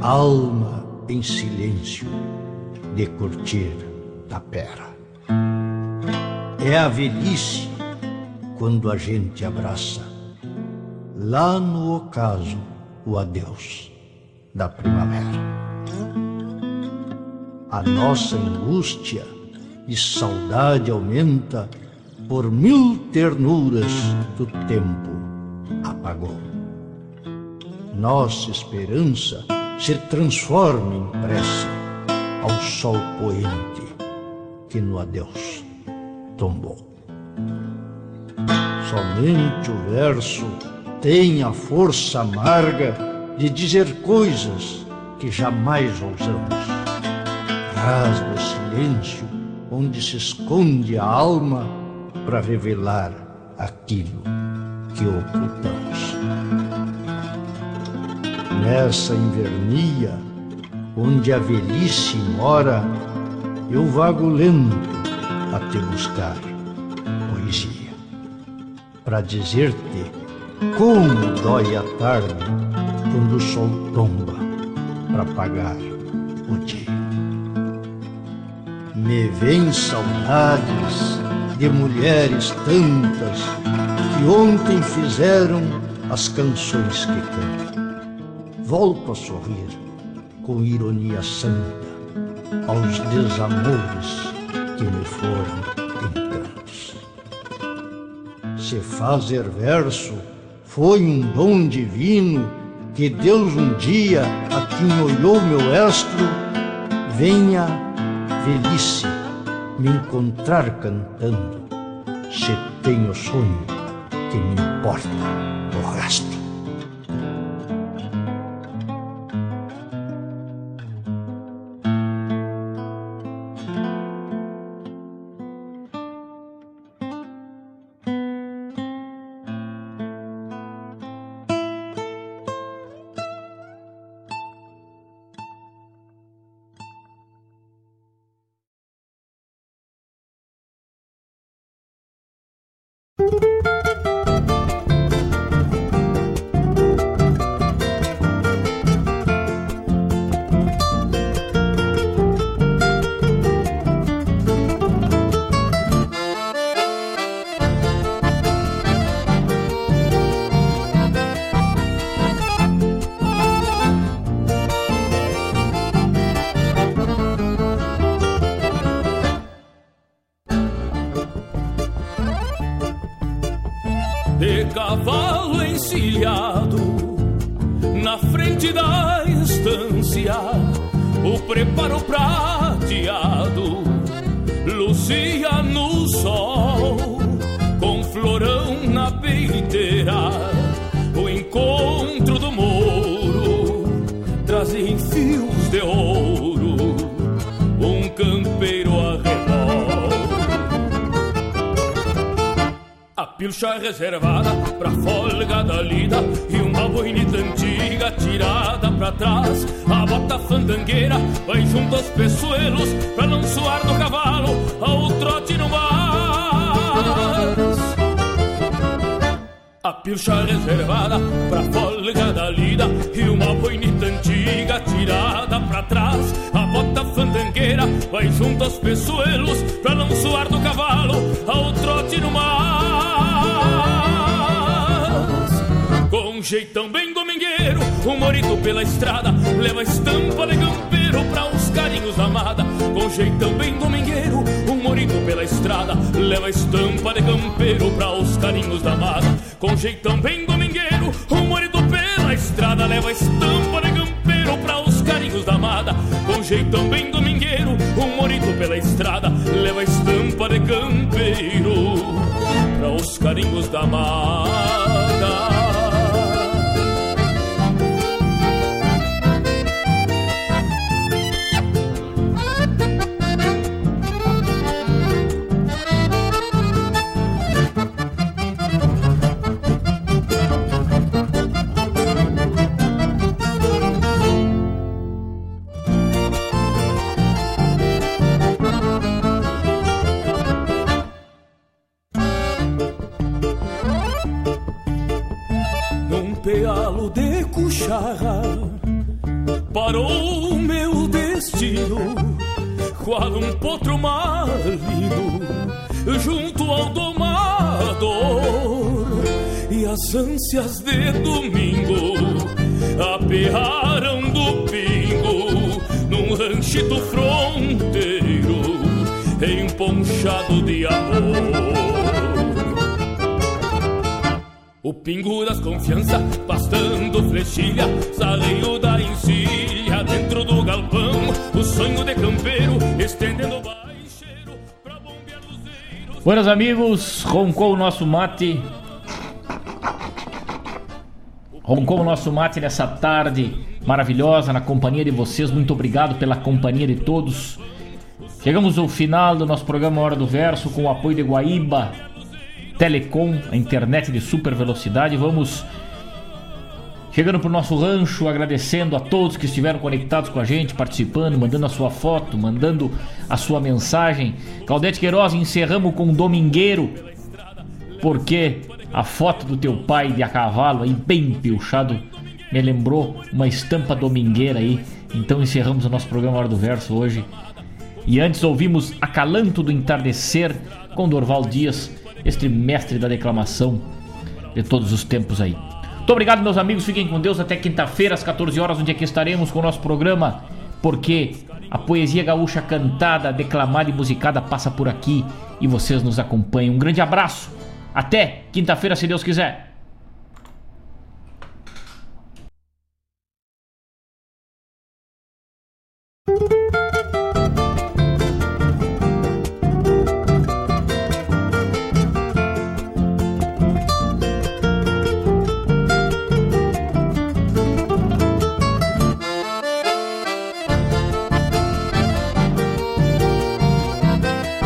alma em silêncio de curtir tapera. É a velhice quando a gente abraça, lá no ocaso, o adeus da primavera. A nossa angústia e saudade aumenta por mil ternuras do tempo apagou. Nossa esperança se transforma em prece ao sol poente que no adeus tombou. Somente o verso tem a força amarga de dizer coisas que jamais ousamos. Rasga o silêncio onde se esconde a alma para revelar aquilo que ocultamos. Nessa invernia, onde a velhice mora, eu vago lento a te buscar poesia, para dizer-te como dói a tarde quando o sol tomba para apagar o dia. Me vem saudades de mulheres tantas que ontem fizeram as canções que cantam. Volto a sorrir com ironia santa aos desamores que me foram em tantos. Se fazer verso foi um dom divino que Deus um dia a quem olhou meu estro, venha velhice me encontrar cantando, se tenho sonho que me importa o resto. Campeiro. A pilcha reservada pra folga da lida E uma boinita antiga tirada pra trás. A bota fandangueira vai junto aos peçoelos Pra não suar no cavalo ao trote no mar. A pilcha reservada pra folga da lida E uma boinita antiga tirada pra trás. A bota vai junto aos peçoelos Pra não suar do cavalo ao trote no mar. Com jeitão bem domingueiro Um morito pela estrada Leva estampa de campeiro Pra os carinhos da amada. Com jeitão bem domingueiro Um morito pela estrada Leva estampa de campeiro Pra os carinhos da amada. Com jeitão bem domingueiro Um morito pela estrada Leva estampa de campeiro Pra os carinhos da amada Com jeitão bem domingueiro Um morito pela estrada Leva a estampa de campeiro Pra os carinhos da amada de cucharra parou meu destino qual um potro marido junto ao domador. E as ânsias de domingo apearam do pingo num ranchito fronteiro emponchado de amor das confiança, pastando flechilha, saleio da encilha, dentro do galpão, o sonho de campeiro, estendendo baixeiro pra bombear luzeiros. Buenos amigos, roncou o nosso mate. Roncou o nosso mate nessa tarde maravilhosa na companhia de vocês. Muito obrigado pela companhia de todos. Chegamos ao final do nosso programa Hora do Verso com o apoio de Guaíba Telecom, a internet de super velocidade. Vamos chegando para o nosso rancho, agradecendo a todos que estiveram conectados com a gente, participando, mandando a sua foto, mandando a sua mensagem. Claudete Queiroz, encerramos com um domingueiro, porque a foto do teu pai de a cavalo aí, bem piochado, me lembrou uma estampa domingueira aí. Então encerramos o nosso programa Hora do Verso hoje. E antes ouvimos Acalanto do Entardecer com Dorval Dias este mestre da declamação de todos os tempos aí. Muito obrigado, meus amigos. Fiquem com Deus até quinta-feira, às 14 horas, onde aqui estaremos com o nosso programa, porque a poesia gaúcha cantada, declamada e musicada passa por aqui e vocês nos acompanham. Um grande abraço. Até quinta-feira, se Deus quiser.